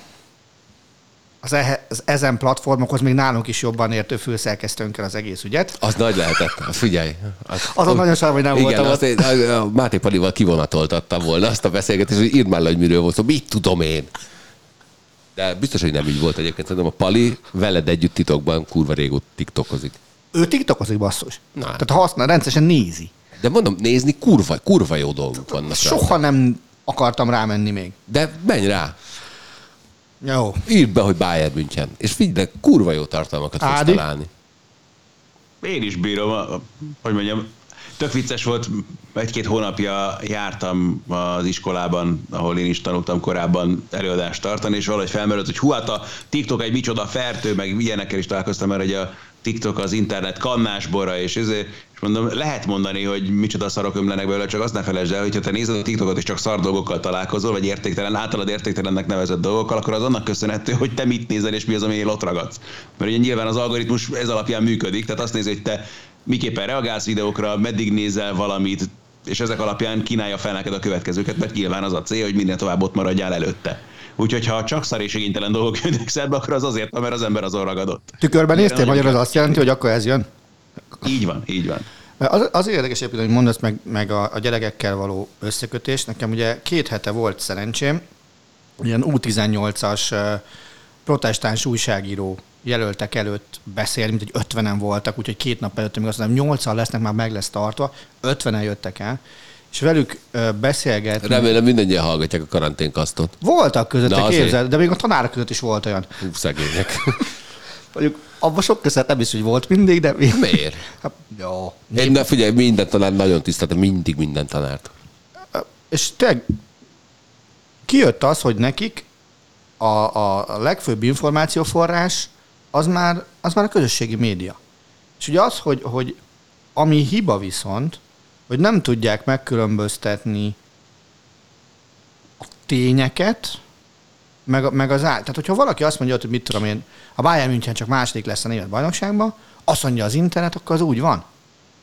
az, ehe, az ezen platformokhoz még nálunk is jobban értő főszerkesztőnkkel az egész ügyet. Az nagy lehetett. Figyelj. Az, Azon nagyon sajnálom, hogy nem igen, voltam azt én, a- Máté Palival kivonatoltattam volna azt a beszélgetést, hogy írd már le, hogy miről volt szó. Mit tudom én? De biztos, hogy nem így volt egyébként. Szerintem a Pali veled együtt titokban kurva régóta tiktokozik. Ő tiktokozik basszus. Na. Tehát használ, rendszeresen nézi. De mondom, nézni kurva, kurva jó dolgok vannak. rá. Soha nem akartam rámenni még. De menj rá. Jó. Írd be, hogy Bayern München. És figyelj, kurva jó tartalmakat fogsz Ádi? találni. Én is bírom, a- hogy mondjam, tök vicces volt, egy-két hónapja jártam az iskolában, ahol én is tanultam korábban előadást tartani, és valahogy felmerült, hogy hú, hát a TikTok egy micsoda fertő, meg ilyenekkel is találkoztam, mert hogy a TikTok az internet kannásbora, és ezért, és mondom, lehet mondani, hogy micsoda szarok ömlenek belőle, csak azt ne felejtsd el, hogy ha te nézed a TikTokot és csak szar dolgokkal találkozol, vagy értéktelen, általad értéktelennek nevezett dolgokkal, akkor az annak köszönhető, hogy te mit nézel és mi az, ami ott ragadsz. Mert ugye nyilván az algoritmus ez alapján működik, tehát azt nézi, hogy te miképpen reagálsz videókra, meddig nézel valamit, és ezek alapján kínálja fel neked a következőket, mert nyilván az a cél, hogy minden tovább ott maradjál előtte. Úgyhogy ha csak szar és igénytelen dolgok jönnek szembe, akkor az azért mert az ember azon ragadott. Tükörben néztél, magyar az azt jelenti, hogy akkor ez jön? Így van, így van. Az, az érdekes egyébként, hogy mondasz meg, meg a, a gyerekekkel való összekötés. Nekem ugye két hete volt szerencsém, ilyen U18-as ö, protestáns újságíró jelöltek előtt beszélni, mint hogy 50-en voltak, úgyhogy két nap előtt, még azt mondom, 8 lesznek, már meg lesz tartva, 50-en jöttek el, és velük beszélgetni. Remélem mindannyian hallgatják a karanténkasztot. Voltak közötte, Na, azért. képzeld, de még a tanárok között is volt olyan. Hú, szegények. Mondjuk abban sok között nem is, hogy volt mindig, de... Miért? Hát, jó. Én ne figyelj, minden tanár nagyon tiszteltem, mindig minden tanárt. És tényleg kijött az, hogy nekik a, a, a legfőbb információforrás az már, az már a közösségi média. És ugye az, hogy, hogy ami hiba viszont, hogy nem tudják megkülönböztetni a tényeket meg, meg az át. Tehát, hogyha valaki azt mondja, hogy mit tudom én, a Bayern München csak második lesz a német bajnokságban, azt mondja az internet, akkor az úgy van.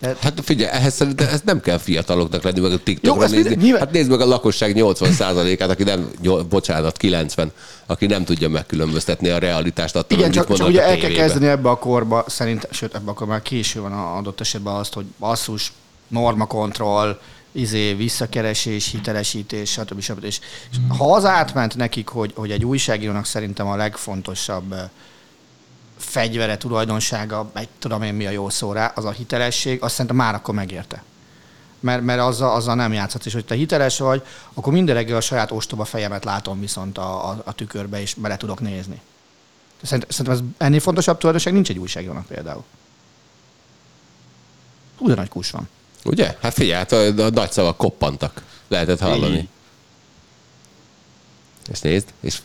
De... Hát figyelj, ehhez szerintem ez nem kell fiataloknak lenni, meg a TikTokra Jó, nézni. nyilván... Hát nézd meg a lakosság 80%-át, aki nem, bocsánat, 90, aki nem tudja megkülönböztetni a realitást attól, Igen, csak, csak ugye el kell kezdeni ebbe a korba, szerintem, sőt, ebbe a korba már késő van adott esetben azt, hogy basszus, normakontroll, izé, visszakeresés, hitelesítés, stb. stb. És, és ha az átment nekik, hogy, hogy egy újságírónak szerintem a legfontosabb fegyvere, tulajdonsága, egy tudom én mi a jó szó rá, az a hitelesség, azt szerintem már akkor megérte. Mert, mert azzal, azzal nem játszhatsz, és hogy te hiteles vagy, akkor minden reggel a saját ostoba fejemet látom viszont a, a, a tükörbe, és bele tudok nézni. Szerintem, szerintem ez ennél fontosabb tulajdonság nincs egy újságírónak például. Hú, de nagy kus van. Ugye? Hát figyelj, hát a, a nagy szavak koppantak. Lehetett hallani. Így. És nézd, és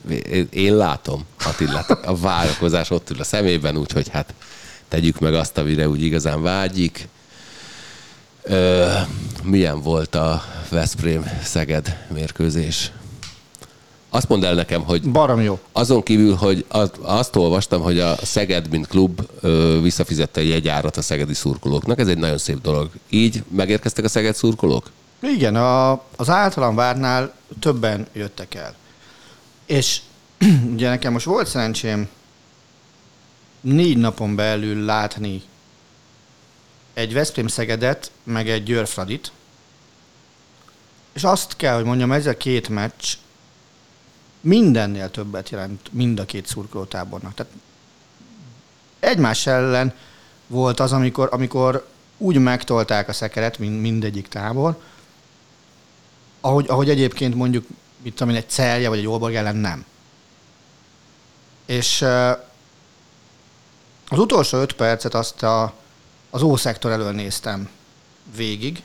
én látom Attilát, a várakozás ott ül a szemében, úgyhogy hát tegyük meg azt, amire úgy igazán vágyik. Ö, milyen volt a Veszprém-Szeged mérkőzés? Azt mondd el nekem, hogy Barom jó. azon kívül, hogy azt olvastam, hogy a Szeged, mint klub visszafizette a jegyárat a szegedi szurkolóknak. Ez egy nagyon szép dolog. Így megérkeztek a Szeged szurkolók? Igen, a, az általam várnál többen jöttek el. És ugye nekem most volt szerencsém négy napon belül látni egy Veszprém Szegedet, meg egy Győrfradit, és azt kell, hogy mondjam, ez a két meccs mindennél többet jelent mind a két szurkolótábornak. Tehát egymás ellen volt az, amikor, amikor úgy megtolták a szekeret, mind, mindegyik tábor, ahogy, ahogy egyébként mondjuk, mit tudom én, egy celje vagy egy Olborg ellen nem. És az utolsó öt percet azt a, az O-szektor elől néztem végig,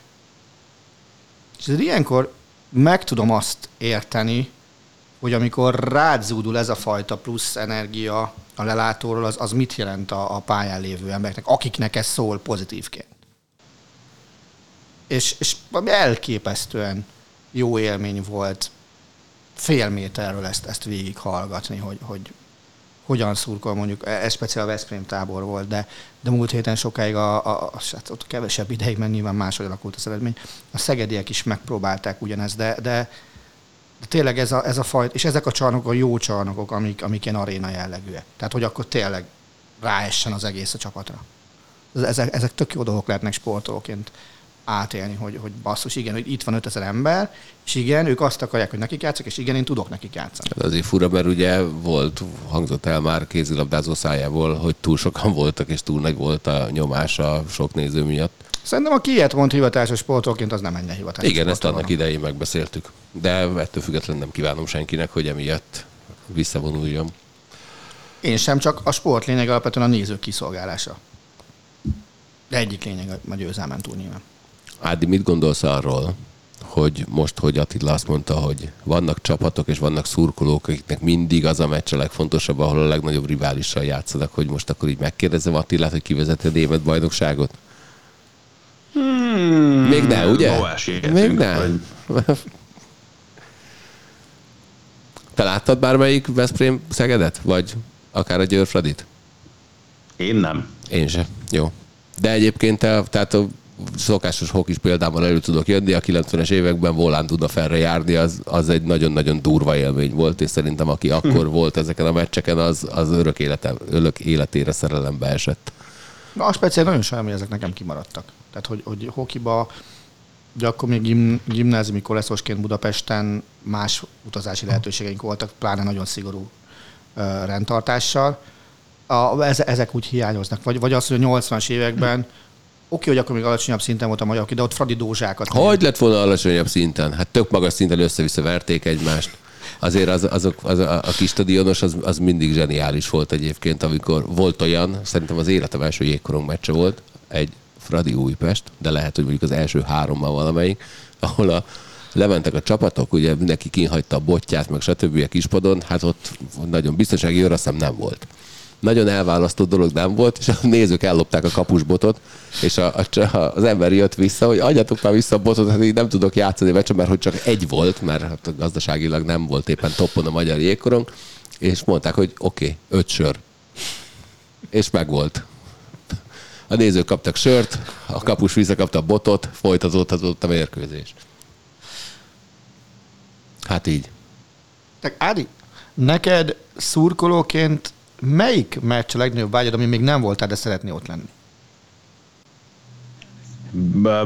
és ilyenkor meg tudom azt érteni, hogy amikor rád zúdul ez a fajta plusz energia a lelátóról, az, az mit jelent a, a pályán lévő embereknek, akiknek ez szól pozitívként. És, és elképesztően jó élmény volt fél méterről ezt, ezt végighallgatni, hogy, hogy hogyan szurkol mondjuk, ez speciál a Veszprém tábor volt, de, de múlt héten sokáig, a, a, a, hát ott kevesebb ideig, mert nyilván máshogy alakult az eredmény, a szegediek is megpróbálták ugyanezt, de, de, de tényleg ez a, ez a fajta, és ezek a csarnokok a jó csarnokok, amik, amik ilyen aréna jellegűek. Tehát, hogy akkor tényleg ráessen az egész a csapatra. Ezek, ezek tök jó dolgok lehetnek sportolóként átélni, hogy, hogy basszus, igen, hogy itt van 5000 ember, és igen, ők azt akarják, hogy nekik játszak, és igen, én tudok nekik játszani. Ez azért fura, mert ugye volt, hangzott el már kézilabdázó szájából, hogy túl sokan voltak, és túl nagy volt a nyomás a sok néző miatt. Szerintem a ilyet mond hivatásos sportolként, az nem ennyi hivatásos Igen, ezt annak idején megbeszéltük. De ettől függetlenül nem kívánom senkinek, hogy emiatt visszavonuljon. Én sem, csak a sport lényeg alapvetően a nézők kiszolgálása. De egyik lényeg a győzelmen túl nyilván. Ádi, mit gondolsz arról, hogy most, hogy Attila azt mondta, hogy vannak csapatok és vannak szurkolók, akiknek mindig az a meccs a legfontosabb, ahol a legnagyobb riválissal játszanak, hogy most akkor így megkérdezem Attilát, hogy kivezeti a német bajnokságot? Hmm, Még ne, ugye? Még ne. Vagy... Te láttad bármelyik Veszprém Szegedet? Vagy akár a Győr Fradit? Én nem. Én sem. Jó. De egyébként te, tehát a szokásos hokis példával elő tudok jönni, a 90-es években volán tudna felre járni, az, az egy nagyon-nagyon durva élmény volt, és szerintem aki akkor volt ezeken a meccseken, az, az örök, élete, örök életére szerelembe esett. Na, a speciál nagyon sajnálom, hogy ezek nekem kimaradtak. Tehát, hogy, hogy hokiba, ugye akkor még gim, gimnáziumi koleszosként Budapesten más utazási lehetőségeink voltak, pláne nagyon szigorú uh, rendtartással. A, ezek úgy hiányoznak. Vagy, vagy az, hogy a 80-as években Oké, hogy akkor még alacsonyabb szinten volt a magyar, de ott Fradi Dózsákat. Hogy lett volna alacsonyabb szinten? Hát tök magas szinten össze-vissza verték egymást. Azért az, azok, az, a, a kis stadionos az, az mindig zseniális volt egyébként, amikor volt olyan, szerintem az életem első jégkorong meccse volt, egy Fradi Újpest, de lehet, hogy mondjuk az első hárommal valamelyik, ahol a, lementek a csapatok, ugye mindenki kinhagyta a botját, meg stb. a kispadon, hát ott nagyon biztonsági őr, azt nem volt. nagyon elválasztó dolog nem volt, és a nézők ellopták a kapusbotot, és a, a, az ember jött vissza, hogy adjatok már vissza a botot, hát így nem tudok játszani meccsen, mert hogy csak egy volt, mert hát gazdaságilag nem volt éppen toppon a magyar jégkorong, és mondták, hogy oké, okay, öt sör. És megvolt. A nézők kaptak sört, a kapus visszakapta a botot, folytatódhatott a mérkőzés. Hát így. Te, Ádi, neked szurkolóként melyik meccs a legnagyobb vágyad, ami még nem voltál, de szeretné ott lenni?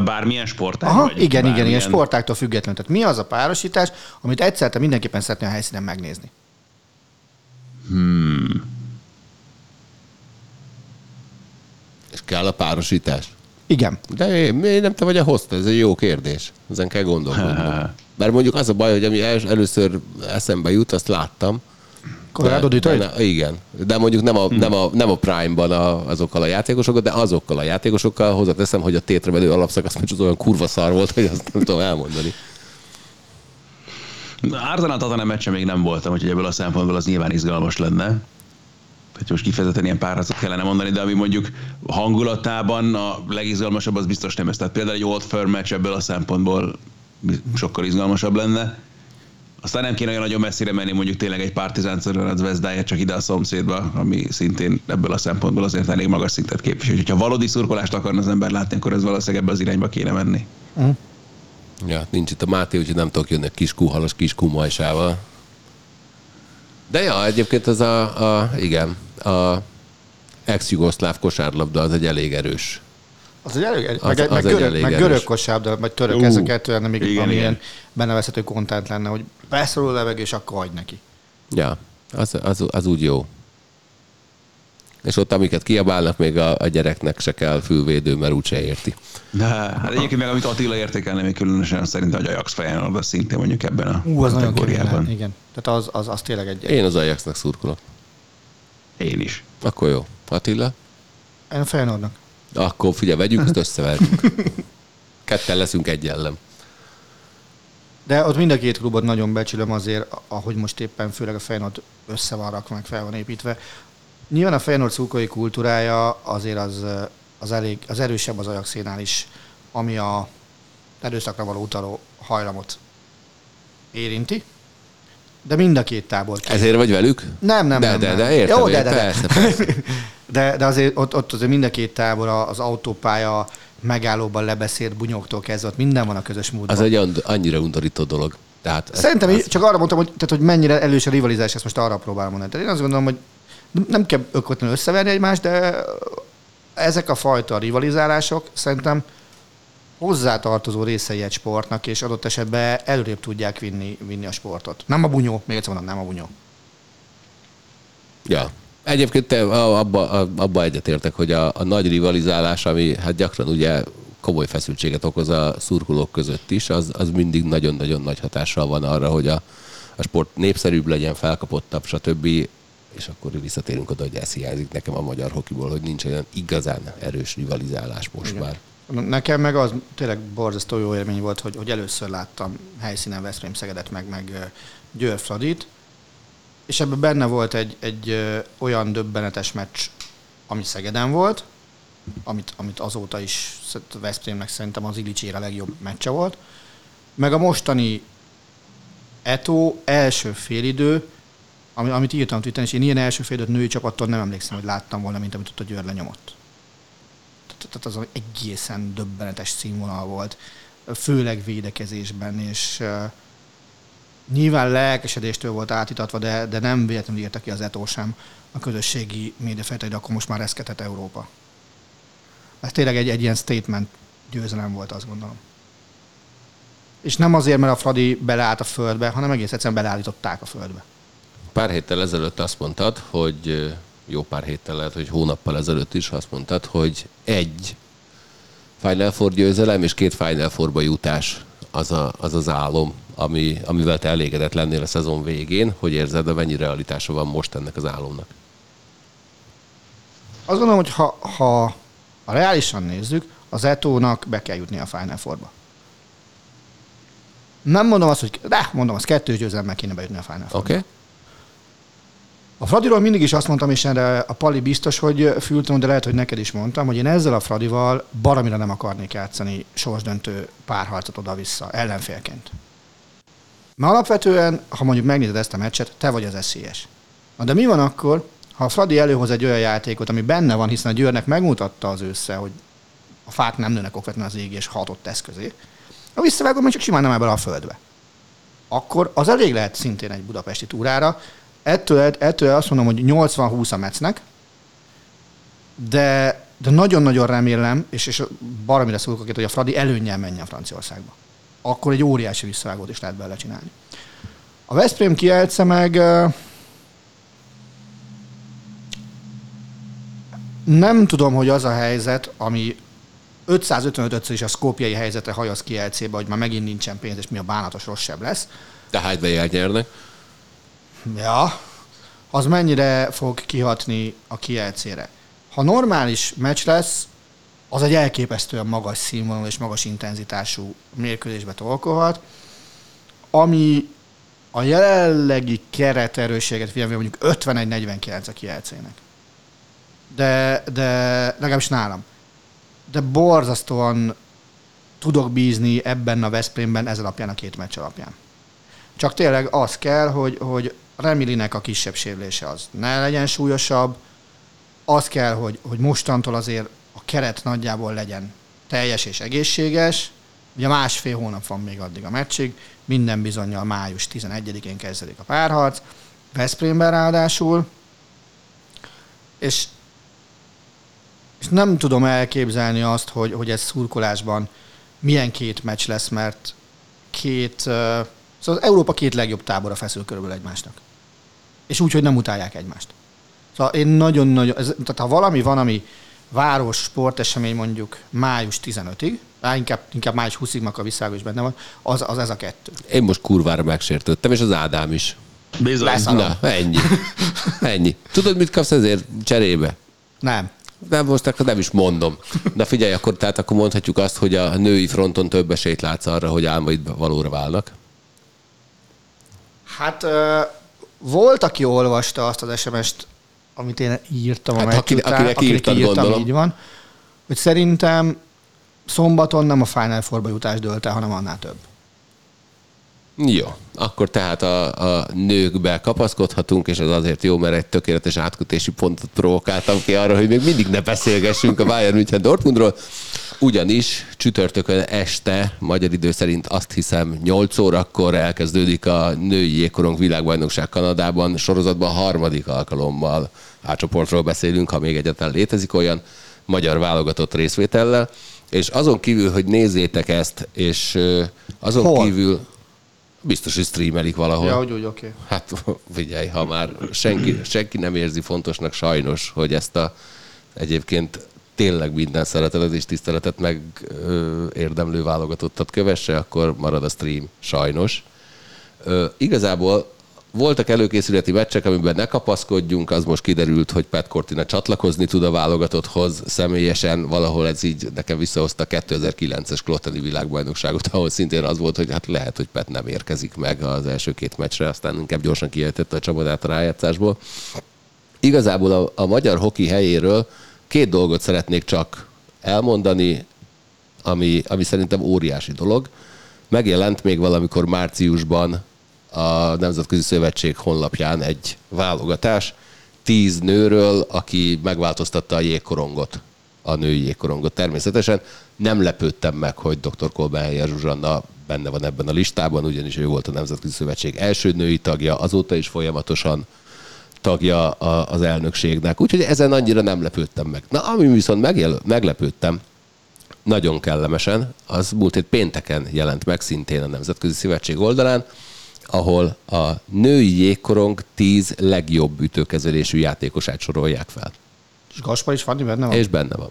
Bármilyen sportág? Aha, vagy igen, bármilyen... igen, igen, sportáktól függetlenül. Tehát mi az a párosítás, amit egyszer te mindenképpen szeretnél a helyszínen megnézni? Hmm. Kell a párosítás? Igen. De én, én nem te vagy a host, ez egy jó kérdés. Ezen kell gondolkodni. Mert mondjuk az a baj, hogy ami el, először eszembe jut, azt láttam. Colorado de, Detroit? de, igen. De mondjuk nem a, nem a, nem a Prime-ban a, azokkal a játékosokkal, de azokkal a játékosokkal hozzáteszem, hogy a tétre menő alapszakasz meccs az olyan kurva szar volt, hogy azt nem tudom elmondani. Arsenal Tottenham meccsen még nem voltam, úgyhogy ebből a szempontból az nyilván izgalmas lenne. Hogy most kifejezetten ilyen párazat kellene mondani, de ami mondjuk hangulatában a legizgalmasabb, az biztos nem ez. Tehát például egy Old Firm meccs ebből a szempontból sokkal izgalmasabb lenne. Aztán nem kéne olyan nagyon messzire menni, mondjuk tényleg egy Partizán az Vezdája csak ide a szomszédba, ami szintén ebből a szempontból azért elég magas szintet képvisel. Ha valódi szurkolást akarna az ember látni, akkor ez valószínűleg ebbe az irányba kéne menni. Ja, nincs itt a Máté, úgyhogy nem tudok jönni a kis kuhalas kis kumajsával. De ja, egyébként az a, a igen, a ex-jugoszláv kosárlabda az egy elég erős. Az egy elég, Az- meg, az meg, egy görög, elég meg erős. görög kosárlabda, vagy török, Ú, ez a kettő lenne még igen, igen. benevezhető kontent lenne, hogy beszorul a levegő, és akkor hagy neki. Ja, az, az, az úgy jó. És ott, amiket kiabálnak, még a, a gyereknek se kell fülvédő, mert úgyse érti. De hát egyébként meg amit Attila értékelne még különösen szerintem, hogy Ajax Feyenoord az szintén mondjuk ebben a Ú, az kategóriában. igen. Tehát az, az, az tényleg egy... egy Én az Ajaxnak szurkolok. Én is. Akkor jó. Attila? én a Feyenoordnak. Akkor figyelj, vegyük, ezt összeverjük. Ketten leszünk egy ellen. De ott mind a két klubot nagyon becsülöm azért, ahogy most éppen főleg a Feyenoord össze van rakva, meg fel van építve. Nyilván a Feyenoord szurkolói kultúrája azért az, az, elég, az erősebb az Ajaxénál is, ami a erőszakra való utaló hajlamot érinti. De mind a két tábor. Ezért vagy velük? Nem, nem, de, nem. de, nem. de, értem, Jó, de, de, persze, persze. De, de azért ott, ott azért mind a két tábor az autópálya megállóban lebeszélt bunyóktól kezdve, ott minden van a közös módban. Az egy annyira undorító dolog. Tehát ez- Szerintem az, az... csak arra mondtam, hogy, tehát, hogy mennyire elős a rivalizás, ezt most arra próbálom mondani. Tehát én azt gondolom, hogy nem kell ökotlenül összeverni egymást, de ezek a fajta rivalizálások szerintem hozzátartozó részei egy sportnak, és adott esetben előrébb tudják vinni, vinni a sportot. Nem a bunyó, még egyszer mondom, nem a bunyó. Ja. Egyébként te, abba, abba egyetértek, hogy a, a nagy rivalizálás, ami hát gyakran ugye komoly feszültséget okoz a szurkolók között is, az, az mindig nagyon-nagyon nagy hatással van arra, hogy a, a sport népszerűbb legyen, felkapottabb, stb. És akkor visszatérünk oda, hogy ez hiányzik nekem a magyar hokiból, hogy nincs olyan igazán erős rivalizálás most Igen. már. Nekem meg az tényleg borzasztó jó élmény volt, hogy, hogy először láttam helyszínen Veszprém Szegedet, meg, meg Győr Fradit, és ebben benne volt egy, egy olyan döbbenetes meccs, ami Szegeden volt, amit, amit azóta is sz- Veszprémnek szerintem az Illicsére legjobb meccse volt, meg a mostani Eto első félidő, ami, amit írtam Twitteren, és én ilyen első félidőt női csapattól nem emlékszem, hogy láttam volna, mint amit ott a Győr lenyomott tehát az egészen döbbenetes színvonal volt, főleg védekezésben, és uh, nyilván lelkesedéstől volt átítatva, de, de nem véletlenül írta ki az Eto sem a közösségi médiafejtő, hogy akkor most már reszketett Európa. Ez tényleg egy, egy ilyen statement győzelem volt, azt gondolom. És nem azért, mert a Fradi beleállt a földbe, hanem egész egyszerűen beleállították a földbe. Pár héttel ezelőtt azt mondtad, hogy jó pár héttel lehet, hogy hónappal ezelőtt is azt mondtad, hogy egy Final Four győzelem és két Final Fourba jutás az, a, az az álom, ami, amivel te elégedett lennél a szezon végén, hogy érzed, de mennyi realitása van most ennek az álomnak? Azt gondolom, hogy ha, ha, ha reálisan nézzük, az Etónak be kell jutni a Final Fourba. Nem mondom azt, hogy de mondom, az kettős győzelemmel kéne bejutni a Final Fourba. Oké? Okay? A Fradiról mindig is azt mondtam, és erre a Pali biztos, hogy fültem, de lehet, hogy neked is mondtam, hogy én ezzel a Fradival baromira nem akarnék játszani sorsdöntő párharcot oda-vissza, ellenfélként. Mert alapvetően, ha mondjuk megnézed ezt a meccset, te vagy az eszélyes. Na de mi van akkor, ha a Fradi előhoz egy olyan játékot, ami benne van, hiszen a Győrnek megmutatta az össze, hogy a fák nem nőnek okvetlen az ég és hatott tesz közé, a visszavágom, csak simán nem ebből a földbe. Akkor az elég lehet szintén egy budapesti túrára. Ettől, ettől azt mondom, hogy 80-20 a Metsznek, de, de nagyon-nagyon remélem, és, és baromira szólok, hogy a Fradi előnyel menjen Franciaországba. Akkor egy óriási visszavágót is lehet bele csinálni. A Veszprém kielce meg nem tudom, hogy az a helyzet, ami 555-ször is a szkópiai helyzetre hajasz ki hogy már megint nincsen pénz, és mi a bánatos rosszabb lesz. De Hyde elnyernek. Ja, az mennyire fog kihatni a kielcére. Ha normális meccs lesz, az egy elképesztően magas színvonalú és magas intenzitású mérkőzésbe tolkolhat, ami a jelenlegi kereterősséget figyelme mondjuk 51-49 a kielcének. De, de legalábbis nálam de borzasztóan tudok bízni ebben a Veszprémben ez alapján a két meccs alapján. Csak tényleg az kell, hogy, hogy Remilinek a kisebb sérülése az ne legyen súlyosabb, az kell, hogy, hogy mostantól azért a keret nagyjából legyen teljes és egészséges. Ugye másfél hónap van még addig a meccsig, minden bizonyal május 11-én kezdődik a párharc, Veszprémben ráadásul, és és nem tudom elképzelni azt, hogy, hogy ez szurkolásban milyen két meccs lesz, mert két, szóval Európa két legjobb tábora feszül körülbelül egymásnak. És úgy, hogy nem utálják egymást. Szóval én nagyon-nagyon, tehát ha valami van, ami város sportesemény mondjuk május 15-ig, inkább, inkább május 20-ig, a visszaálló is benne van, az, az ez a kettő. Én most kurvára megsértődtem, és az Ádám is. Bizony. Na, ennyi. ennyi. Tudod, mit kapsz ezért cserébe? Nem nem most akkor nem is mondom. De figyelj, akkor, tehát akkor mondhatjuk azt, hogy a női fronton több esélyt látsz arra, hogy álmaid valóra válnak. Hát uh, volt, aki olvasta azt az SMS-t, amit én írtam hát, a aki, után, akinek, akinek írtad, írtam, gondolom. így van, hogy szerintem szombaton nem a Final Four-ba jutás dölt el, hanem annál több. Jó, akkor tehát a, a nőkbe kapaszkodhatunk, és az azért jó, mert egy tökéletes átkötési pontot provokáltam ki arra, hogy még mindig ne beszélgessünk a Bayern München Dortmundról. Ugyanis csütörtökön este, magyar idő szerint azt hiszem 8 órakor elkezdődik a női jégkorong világbajnokság Kanadában, sorozatban harmadik alkalommal átcsoportról beszélünk, ha még egyetlen létezik olyan, magyar válogatott részvétellel, és azon kívül, hogy nézzétek ezt, és azon Hol? kívül Biztos, hogy streamelik valahol. Ja, hogy úgy, oké. Okay. Hát figyelj, ha már senki, senki nem érzi fontosnak sajnos, hogy ezt a egyébként tényleg minden szeretetet és tiszteletet meg ö, érdemlő válogatottat kövesse, akkor marad a stream, sajnos. Ö, igazából voltak előkészületi meccsek, amiben ne kapaszkodjunk, az most kiderült, hogy Pat Cortina csatlakozni tud a válogatotthoz személyesen, valahol ez így nekem visszahozta 2009-es Kloteni világbajnokságot, ahol szintén az volt, hogy hát lehet, hogy Pat nem érkezik meg az első két meccsre, aztán inkább gyorsan kiejtette a csapatát a rájátszásból. Igazából a, a magyar hoki helyéről két dolgot szeretnék csak elmondani, ami, ami szerintem óriási dolog. Megjelent még valamikor márciusban a Nemzetközi Szövetség honlapján egy válogatás tíz nőről, aki megváltoztatta a jégkorongot, a női jégkorongot természetesen. Nem lepődtem meg, hogy dr. Kolbenhelyer Zsuzsanna benne van ebben a listában, ugyanis ő volt a Nemzetközi Szövetség első női tagja, azóta is folyamatosan tagja az elnökségnek. Úgyhogy ezen annyira nem lepődtem meg. Na, ami viszont megjel, meglepődtem, nagyon kellemesen, az múlt hét pénteken jelent meg szintén a Nemzetközi Szövetség oldalán, ahol a női jégkorong tíz legjobb ütőkezelésű játékosát sorolják fel. És Gaspar is Fanni benne van? És benne van.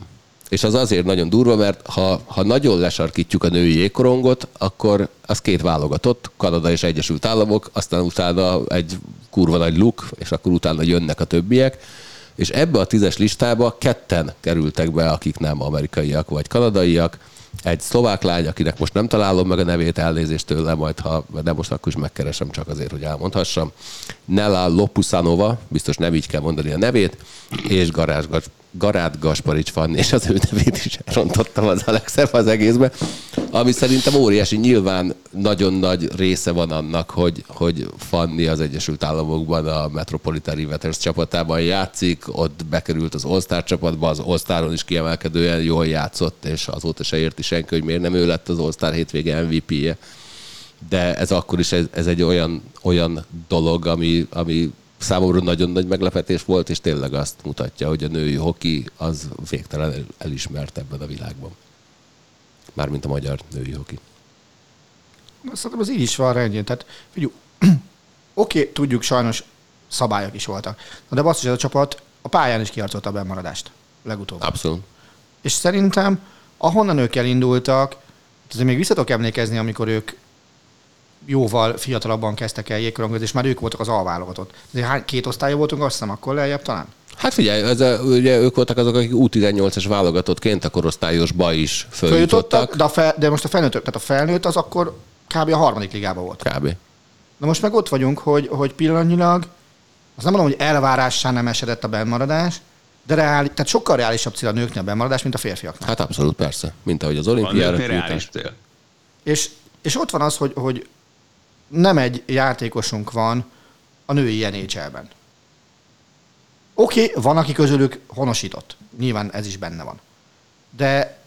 És az azért nagyon durva, mert ha, ha nagyon lesarkítjuk a női jégkorongot, akkor az két válogatott, Kanada és Egyesült Államok, aztán utána egy kurva nagy luk, és akkor utána jönnek a többiek. És ebbe a tízes listába ketten kerültek be, akik nem amerikaiak vagy kanadaiak. Egy szlovák lány, akinek most nem találom meg a nevét, elnézést tőle, majd ha, de most akkor is megkeresem csak azért, hogy elmondhassam. Nella Lopusanova, biztos nem így kell mondani a nevét, és Garázs Garát Gasparics Fanni, és az ő nevét is elrontottam az Alexem az egészbe, ami szerintem óriási, nyilván nagyon nagy része van annak, hogy, hogy Fanni az Egyesült Államokban a Metropolitan Riveters csapatában játszik, ott bekerült az All-Star csapatba, az All-Staron is kiemelkedően jól játszott, és azóta se érti senki, hogy miért nem ő lett az All-Star hétvége MVP-je. De ez akkor is ez, ez egy olyan, olyan dolog, ami, ami számomra nagyon nagy meglepetés volt, és tényleg azt mutatja, hogy a női hoki az végtelen elismert ebben a világban. Mármint a magyar női hoki. Szerintem az így is van rendjén. Tehát, figyelj, oké, okay, tudjuk, sajnos szabályok is voltak. de basszus, ez a csapat a pályán is kiharcolta a bemaradást. Legutóbb. Abszolút. És szerintem, ahonnan ők elindultak, azért még visszatok emlékezni, amikor ők jóval fiatalabban kezdtek el jégkorongozni, és már ők voltak az alválogatott. De hány, két osztálya voltunk, azt hiszem, akkor lejjebb talán? Hát figyelj, ez a, ugye ők voltak azok, akik U18-es válogatottként a korosztályosba is följutottak. De, a fel, de most a felnőtt, tehát a felnőtt az akkor kb. a harmadik ligában volt. Kb. Na most meg ott vagyunk, hogy, hogy pillanatnyilag, azt nem mondom, hogy elvárássá nem esedett a bennmaradás, de reális, tehát sokkal reálisabb cél a nőknél a bennmaradás, mint a férfiaknak. Hát abszolút, persze. Mint ahogy az olimpiára. reális cél. És, és ott van az, hogy, hogy nem egy játékosunk van a női NHL-ben. Oké, okay, van, aki közülük honosított. Nyilván ez is benne van. De,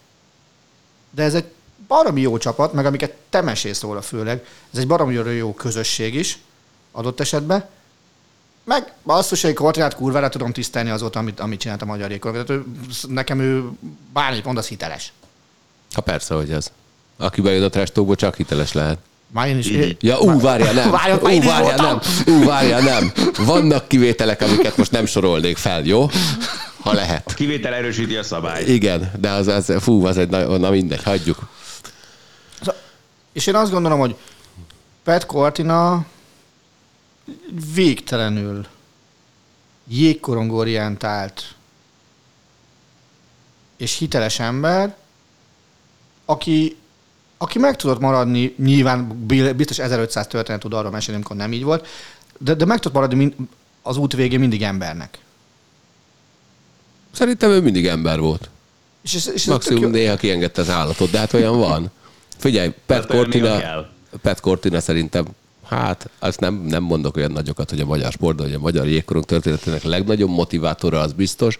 de ez egy baromi jó csapat, meg amiket te mesélsz róla főleg, ez egy baromi jó közösség is, adott esetben. Meg azt, hogy Kortinát kurvára tudom tisztelni azóta, amit, amit csinált a magyar jégkorgat. Nekem ő bármit mond, az hiteles. Ha persze, hogy ez. Aki a trash csak hiteles lehet. Már én is. Ja, ú, várjál, nem. Várjál, ú, várjál, nem. Ú, várjál, nem. Vannak kivételek, amiket most nem sorolnék fel, jó? Ha lehet. A kivétel erősíti a szabályt. Igen, de az, az fú, az egy, na mindegy, hagyjuk. És én azt gondolom, hogy Pet Cortina végtelenül jégkorongorientált és hiteles ember, aki aki meg tudott maradni, nyilván biztos 1500 történet tud arról mesélni, amikor nem így volt, de, de meg tudott maradni az út végén mindig embernek. Szerintem ő mindig ember volt. És ez, és Maximum néha kiengedte az állatot, de hát olyan van. Figyelj, Pet Cortina, Pet Cortina szerintem Hát, azt nem, nem mondok olyan nagyokat, hogy a magyar sport, hogy a magyar jégkorong történetének legnagyobb motivátora az biztos,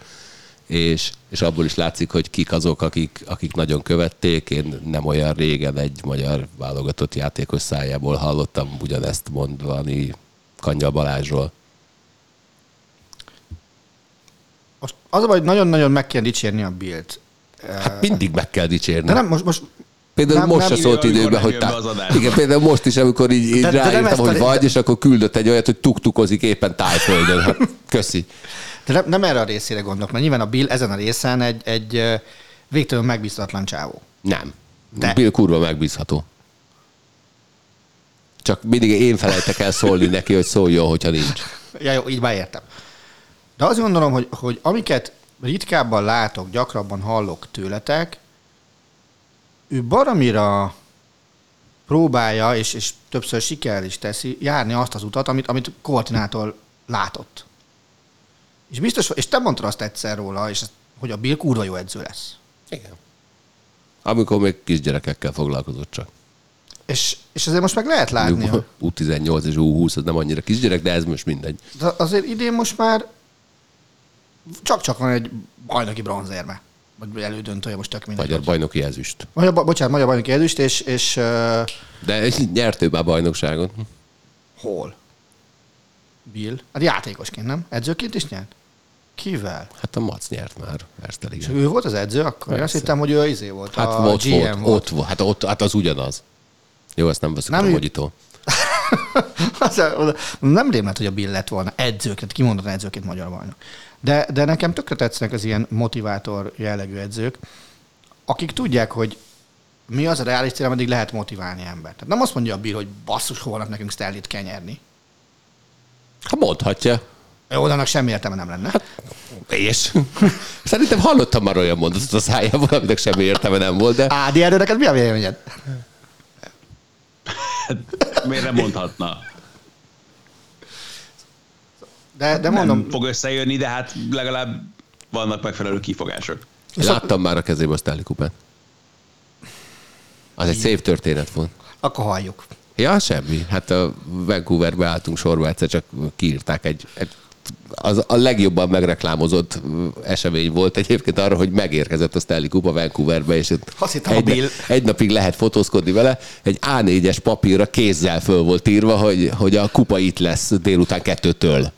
és, és abból is látszik, hogy kik azok, akik, akik nagyon követték. Én nem olyan régen egy magyar válogatott játékos szájából hallottam ugyanezt mondani Kanya Balázsról. Most az a baj, hogy nagyon-nagyon meg kell dicsérni a Bilt. Hát mindig meg kell dicsérni. De nem, most, most Például nem, most nem, se szólt időben, hogy tá... Igen, például most is, amikor így, így de, ráírtam, de hogy vagy, és akkor küldött egy olyat, hogy tuktukozik éppen tájföldön. Hát, köszi. De nem, nem erre a részére gondolok, mert nyilván a Bill ezen a részen egy, egy végtelenül megbízhatatlan csávó. Nem. De. Bill kurva megbízható. Csak mindig én felejtek el szólni neki, hogy szóljon, hogyha nincs. Ja, jó, így már értem. De azt gondolom, hogy, hogy amiket ritkábban látok, gyakrabban hallok tőletek, ő baromira próbálja, és, és többször siker is teszi, járni azt az utat, amit, amit koordinátor látott. És biztos, és te mondtad azt egyszer róla, és hogy a Bill kurva jó edző lesz. Igen. Amikor még kisgyerekekkel foglalkozott csak. És, és azért most meg lehet látni. U18 és U20 az nem annyira kisgyerek, de ez most mindegy. De azért idén most már csak-csak van egy bajnoki bronzérme. Vagy elődöntője, most tök mindegy. Magyar bajnoki ezüst. Magyar, bocsánat, magyar bajnoki ezüst, és... és de nyert ő már bajnokságot. Hol? Bill? Hát játékosként, nem? Edzőként is nyert? Kivel? Hát a Mac nyert már Erste És ő volt az edző akkor? Persze. Én azt hittem, hogy ő izé volt. Hát a ott GM volt, volt. Ott volt. Hát, ott, hát az ugyanaz. Jó, ezt nem veszük nem a hogyitól. nem rémlett, hogy a Bill lett volna edzőként, kimondottan edzőként magyar bajnok. De, de nekem tökre tetszenek az ilyen motivátor jellegű edzők, akik tudják, hogy mi az a reális cél, ameddig lehet motiválni embert. Tehát nem azt mondja a Bill, hogy basszus, holnap nekünk Stanley-t kell nyerni. Ha mondhatja. Jó, de annak semmi értelme nem lenne. Hát, És? Szerintem hallottam már olyan mondatot a szájából, aminek semmi értelme nem volt, de Ádi, erről neked mi a véleményed? Miért nem mondhatna? De, de mondom, Nem fog összejönni, de hát legalább vannak megfelelő kifogások. láttam már a kezébe a Stanley Kupát. Az egy szép történet volt. akkor halljuk. Ja, semmi. Hát a Vancouverbe álltunk sorba, egyszer csak kiírták egy, egy az a legjobban megreklámozott esemény volt egyébként arra, hogy megérkezett a Stanley Kupa Vancouverbe, és Azt hittem, a egy, Bill. egy napig lehet fotózkodni vele. Egy A4-es papírra kézzel föl volt írva, hogy, hogy a kupa itt lesz délután kettőtől.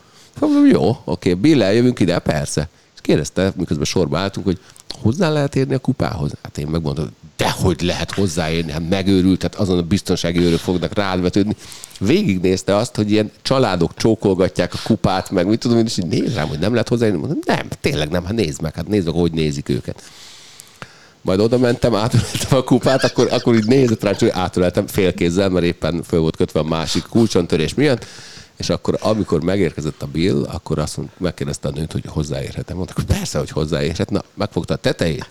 Jó, oké, Bill, jövünk ide, persze. És kérdezte, miközben sorba álltunk, hogy hozzá lehet érni a kupához? Hát én megmondom, de hogy lehet hozzáérni, hát megőrült, hát azon a biztonsági őrök fognak rád vetődni. Végignézte azt, hogy ilyen családok csókolgatják a kupát, meg mit tudom én, és így néz rám, hogy nem lehet hozzáérni. Mondom, nem, tényleg nem, hát nézd meg, hát nézd meg, hogy nézik őket. Majd oda mentem, átöleltem a kupát, akkor, akkor így nézett rá, hogy átöleltem félkézzel, mert éppen föl volt kötve a másik kulcsontörés miatt, és akkor, amikor megérkezett a Bill, akkor azt mondta, megkérdezte a nőt, hogy hozzáérhet-e. Mondta, hogy persze, hogy hozzáérhet. Na, megfogta a tetejét,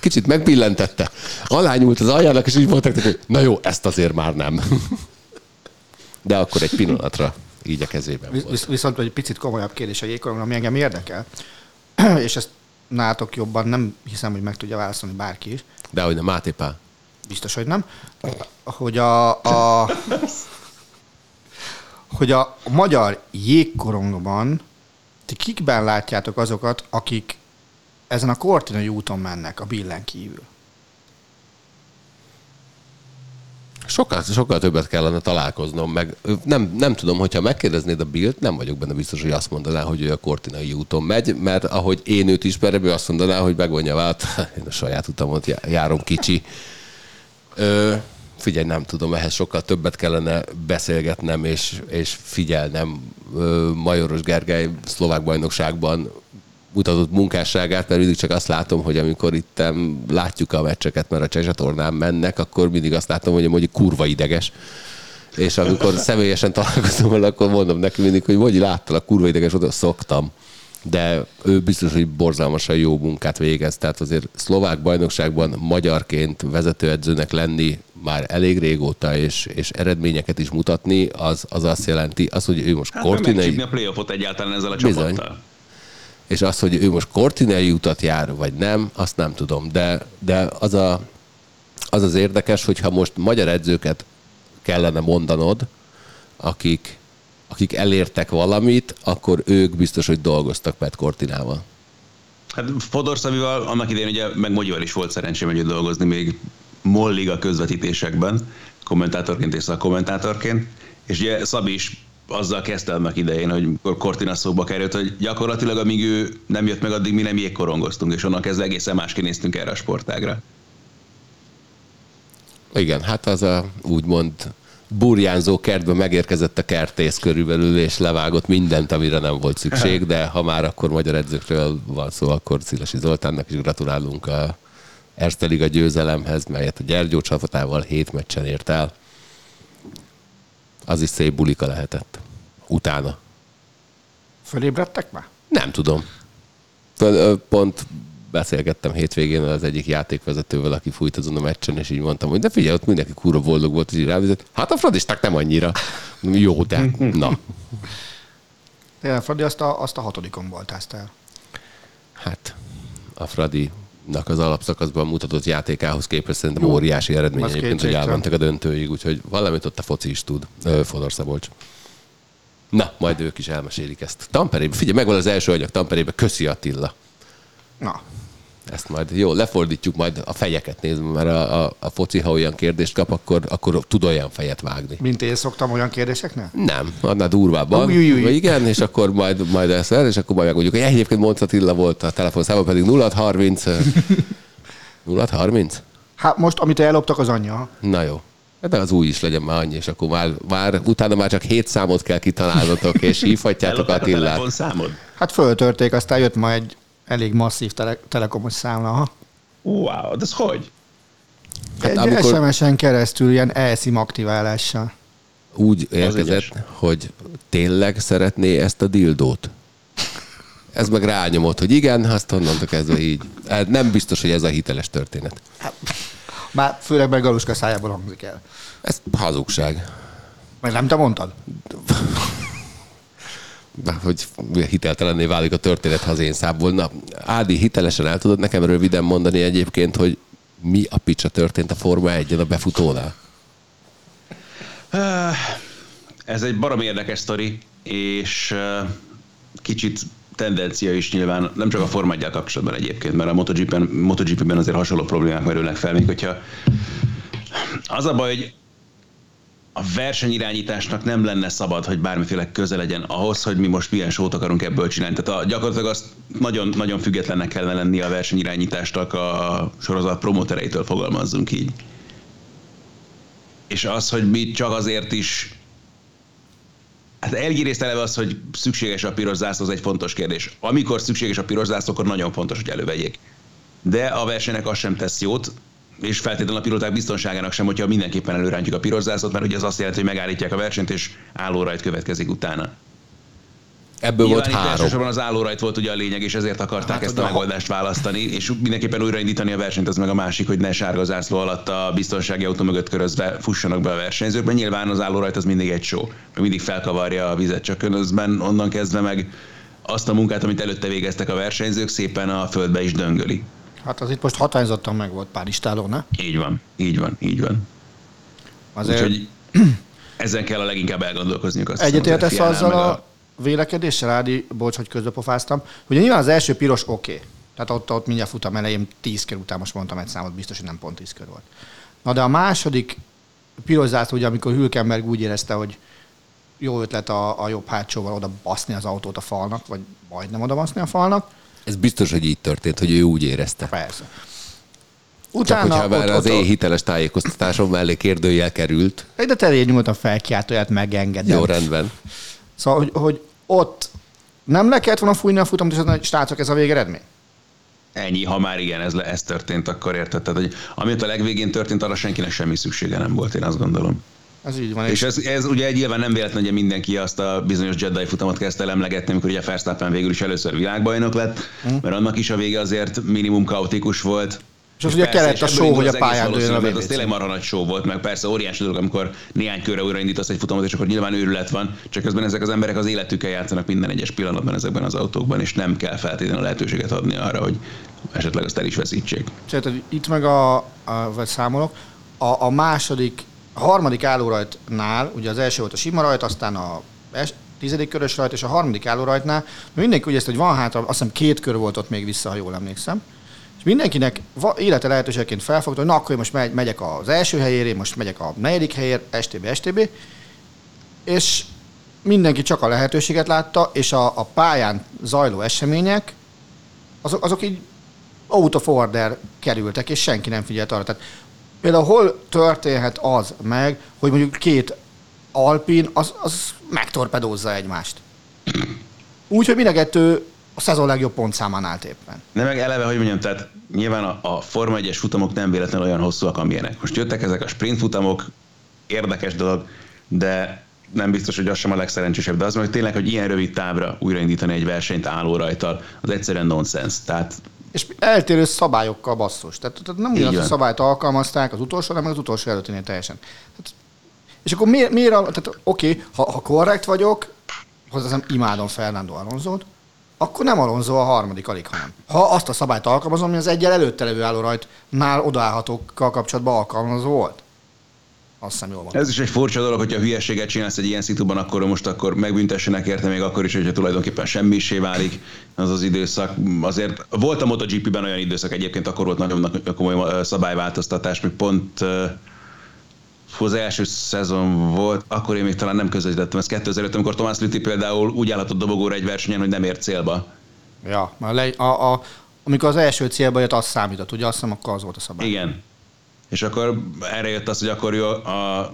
kicsit megpillentette, alányult az aljának, és így mondták, hogy na jó, ezt azért már nem. De akkor egy pillanatra így a kezében Visz- volt. Visz, viszont egy picit komolyabb kérdés a jégkorong, ami engem érdekel, és ezt nátok jobban nem hiszem, hogy meg tudja válaszolni bárki is, De hogy a Máté Pál. biztos, hogy nem, hogy a, a hogy a magyar jégkorongban ti kikben látjátok azokat, akik ezen a kortinai úton mennek a billen kívül? Sokkal, sokkal többet kellene találkoznom, meg nem, nem tudom, hogyha megkérdeznéd a Billt, nem vagyok benne biztos, hogy azt mondaná, hogy ő a Kortinai úton megy, mert ahogy én őt ismerem, ő azt mondaná, hogy megvonja vált, én a saját utamot já- járom kicsi. Ö, figyelj, nem tudom, ehhez sokkal többet kellene beszélgetnem és, és figyelnem Majoros Gergely szlovák bajnokságban mutatott munkásságát, mert mindig csak azt látom, hogy amikor itt látjuk a meccseket, mert a csehcsatornán mennek, akkor mindig azt látom, hogy mondjuk kurva ideges. És amikor személyesen találkozom vele, akkor mondom neki mindig, hogy hogy láttalak, kurva ideges, oda szoktam. De ő biztos, hogy borzalmasan jó munkát végez. Tehát azért szlovák bajnokságban magyarként vezetőedzőnek lenni már elég régóta, és, és eredményeket is mutatni, az, az azt jelenti, az, hogy ő most Hát Kortinei... a playoffot egyáltalán ezzel a Bizony. csapattal. És az, hogy ő most Kortinei utat jár, vagy nem, azt nem tudom. De, de az, a, az az érdekes, hogyha most magyar edzőket kellene mondanod, akik, akik elértek valamit, akkor ők biztos, hogy dolgoztak Pet Kortinával. Hát Fodor Szabival annak idején ugye meg Mogyival is volt szerencsém együtt dolgozni még Molliga közvetítésekben, kommentátorként és szakkommentátorként, és ugye Szabi is azzal kezdte annak idején, hogy Cortina szóba került, hogy gyakorlatilag amíg ő nem jött meg, addig mi nem jégkorongoztunk, és onnan kezdve egészen másként néztünk erre a sportágra. Igen, hát az a úgymond burjánzó kertbe megérkezett a kertész körülbelül, és levágott mindent, amire nem volt szükség, de ha már akkor magyar edzőkről van szó, akkor Szilasi Zoltánnak is gratulálunk a Erste Liga győzelemhez, melyet a Gyergyó csapatával hét meccsen ért el. Az is szép bulika lehetett. Utána. Fölébredtek már? Nem tudom. Pont beszélgettem hétvégén az egyik játékvezetővel, aki fújt azon a meccsen, és így mondtam, hogy de figyelj, ott mindenki kurva boldog volt, és így hát a fradisták nem annyira. Jó, de na. Tényleg, Fradi, azt a, azt a hatodikon voltáztál. Hát a Fradinak az alapszakaszban mutatott játékához képest szerintem óriási eredmény az egyébként, hogy elmentek a döntőig, úgyhogy valamit ott a foci is tud. Fodor Szabolcs. Na, majd ők is elmesélik ezt. Tamperébe, figyelj, megvan az első anyag Tamperébe, köszi Attila. Na, Ezt majd jó, lefordítjuk, majd a fejeket nézve, mert a, a, a foci, ha olyan kérdést kap, akkor, akkor tud olyan fejet vágni. mint én szoktam olyan kérdéseknél? Nem, annál durvábban. Új, új, új. Vagy Igen, és akkor majd, majd ezt el, és akkor majd megmondjuk, hogy egyébként Monc Attila volt a telefonszáma, pedig 0630. 0630? Hát most, amit elloptak, az anyja. Na jó. De az új is legyen már annyi, és akkor már, már utána már csak hét számot kell kitalálnotok, és hívhatjátok a telefonszámod? Hát föltörték, aztán jött ma egy elég masszív tele- telekomos számla. Ha? Wow, de ez hogy? Hát egy amikor- SMS-en keresztül ilyen elszim aktiválással. Úgy érkezett, hogy tényleg szeretné ezt a dildót. Ez meg rányomott, hogy igen, azt onnantól kezdve így. Hát Nem biztos, hogy ez a hiteles történet. Már főleg meg Galuska szájából hangzik el. Ez hazugság. Vagy nem te mondtad? hogy hiteltelenné válik a történet, ha az én számból. Na, Ádi, hitelesen el tudod nekem röviden mondani egyébként, hogy mi a picsa történt a Forma 1 a befutónál? Ez egy barom érdekes sztori, és uh, kicsit tendencia is nyilván, nem csak a Forma 1 kapcsolatban egyébként, mert a MotoGP-ben, MotoGP-ben azért hasonló problémák merülnek fel, még hogyha az a baj, hogy a versenyirányításnak nem lenne szabad, hogy bármiféle köze legyen ahhoz, hogy mi most milyen sót akarunk ebből csinálni. Tehát a, gyakorlatilag azt nagyon, nagyon függetlennek kellene lenni a versenyirányításnak a sorozat promotereitől fogalmazzunk így. És az, hogy mi csak azért is Hát elgyrészt eleve az, hogy szükséges a piros zászló, az egy fontos kérdés. Amikor szükséges a piros zászló, akkor nagyon fontos, hogy elővegyék. De a versenynek az sem tesz jót, és feltétlenül a pilóták biztonságának sem, hogyha mindenképpen előrántjuk a piros zászlót, mert ugye az azt jelenti, hogy megállítják a versenyt, és állórajt következik utána. Ebből volt Nyilván itt három. elsősorban az állórajt volt ugye a lényeg, és ezért akarták Hát, ezt a- megoldást választani, és mindenképpen újraindítani a versenyt, az meg a másik, hogy ne sárga zászló alatt a biztonsági autó mögött körözve fussanak be a versenyzők, mert nyilván az állórajt az mindig egy show, meg mindig felkavarja a vizet, csak közben onnan kezdve meg azt a munkát, amit előtte végeztek a versenyzők, szépen a földbe is döngöli. Hát az itt most hatványzottan meg volt pár istáló, ne? Így van, így van, így van. Azért Úgyhogy ezen kell a leginkább elgondolkozniuk. Egyetértesz azzal meg a vélekedéssel, Ádi, bocs, hogy közbepofáztam. Ugye nyilván az első piros oké. Okay. Tehát ott, ott mindjárt futam elején 10 kör után, most mondtam egy számot, biztos, hogy nem pont 10 kör volt. Na de a második piros zászló, ugye amikor Hülkenberg úgy érezte, hogy jó ötlet a, a jobb hátsóval oda baszni az autót a falnak, vagy majdnem oda baszni a falnak, Ez biztos, hogy így történt, hogy ő úgy érezte. persze. Csak Utána hogyha már ott, az én hiteles tájékoztatásom mellé kérdőjel került, de te nyugodtan felkiáltóját megengedem. jó rendben. Szóval, hogy, hogy ott nem le kellett volna fújni a futamot, és azt mondani, hogy srácok, ez a végeredmény? Ennyi, ha már igen, ez, le- ez történt, akkor érted. Tehát, hogy amit a legvégén történt, arra senkinek semmi szüksége nem volt, én azt gondolom. Ez így van. És ez, ez ugye nyilván nem véletlen, hogy mindenki azt a bizonyos Jedi futamot kezdte el emlegetni, amikor ugye Verstappen végül is először világbajnok lett, mert annak is a vége azért minimum kaotikus volt. És az ugye kellett a indul hogy a pályán dőljön a VBC. tényleg marha nagy show volt, meg persze óriási dolog, amikor néhány körre újraindítasz egy futamot, és akkor nyilván őrület van, csak közben ezek az emberek az életükkel játszanak minden egyes pillanatban ezekben az autókban, és nem kell feltétlenül lehetőséget adni arra, hogy esetleg azt el is veszítsék. Tehát itt meg a, a vagy számolok, a, a második, a harmadik állórajtnál, ugye az első volt a sima rajt, aztán a es, tizedik körös rajt, és a harmadik állórajtnál. Mindenki úgy ezt, hogy van hátra, azt hiszem két kör volt ott még vissza, ha jól emlékszem, és mindenkinek élete lehetőségként felfogta, hogy na akkor most megy, megyek az első helyére, most megyek a negyedik helyért, STB, STB, és mindenki csak a lehetőséget látta, és a, a pályán zajló események, azok, azok így out of order kerültek, és senki nem figyelt arra. Tehát például hol történhet az meg, hogy mondjuk két alpin, az, az megtorpedózza egymást. Úgy, hogy mind a kettő a szezon legjobb pontszámán állt éppen. De meg eleve, hogy mondjam, tehát nyilván a, a Forma 1-es futamok nem véletlenül olyan hosszúak, amilyenek. Most jöttek ezek a sprint futamok, érdekes dolog, de nem biztos, hogy az sem a legszerencsésebb, de az meg tényleg, hogy ilyen rövid távra újraindítani egy versenyt álló rajtal, az egyszerűen nonsens. Tehát És eltérő szabályokkal basszus. Tehát, tehát nem ugyanazt a szabályt alkalmazták az utolsó, hanem az utolsó előttinél teljesen. Tehát, és akkor miért, miért tehát oké, okay, ha, ha korrekt vagyok, hozzáteszem imádom Fernando Alonso-t, akkor nem Alonso a harmadik alig, hanem. Ha azt a szabályt alkalmazom, ami az egyel előtte levő állórajtnál odaállhatókkal kapcsolatban alkalmazó volt. Azt hiszem jól van. Ez is egy furcsa dolog, hogyha hülyeséget csinálsz egy ilyen szituban, akkor most akkor megbüntessenek érte még akkor is, hogyha tulajdonképpen semmisé válik az az időszak. Azért volt a MotoGP-ben olyan időszak egyébként, akkor volt nagyon nagy- komoly szabályváltoztatás, még pont az első szezon volt, akkor én még talán nem közvetítettem, ez 2005, amikor Tomás Lüthi például úgy állhatott dobogóra egy versenyen, hogy nem ért célba. Ja, le, a, a, amikor az első célba jött, az számított, ugye azt hiszem, akkor az volt a szabály. Igen. És akkor erre jött az, hogy akkor jó, a,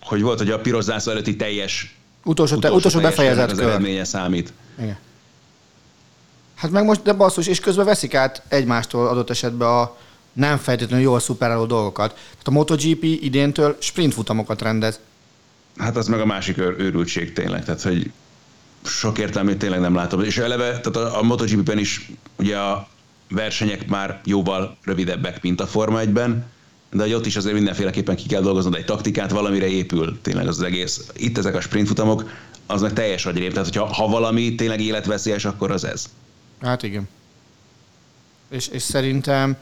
hogy volt, hogy a piros zászló előtti teljes Utolsó, utolsó teljes befejezett az kör. eredménye számít. Igen. Hát meg most, de basszus, és közben veszik át egymástól adott esetben a nem feltétlenül jól szuperáló dolgokat. Tehát a MotoGP idéntől sprint futamokat rendez. Hát az meg a másik őr, őrültség tényleg, tehát hogy sok értelmét tényleg nem látom. És eleve, tehát a, a MotoGP-ben is ugye a versenyek már jóval rövidebbek, mint a Forma 1-ben, de hogy ott is azért mindenféleképpen ki kell dolgoznod egy taktikát, valamire épül tényleg az, az egész. Itt ezek a sprintfutamok, az meg teljes agyrém. Tehát, hogyha ha valami tényleg életveszélyes, akkor az ez. Hát igen. És, és szerintem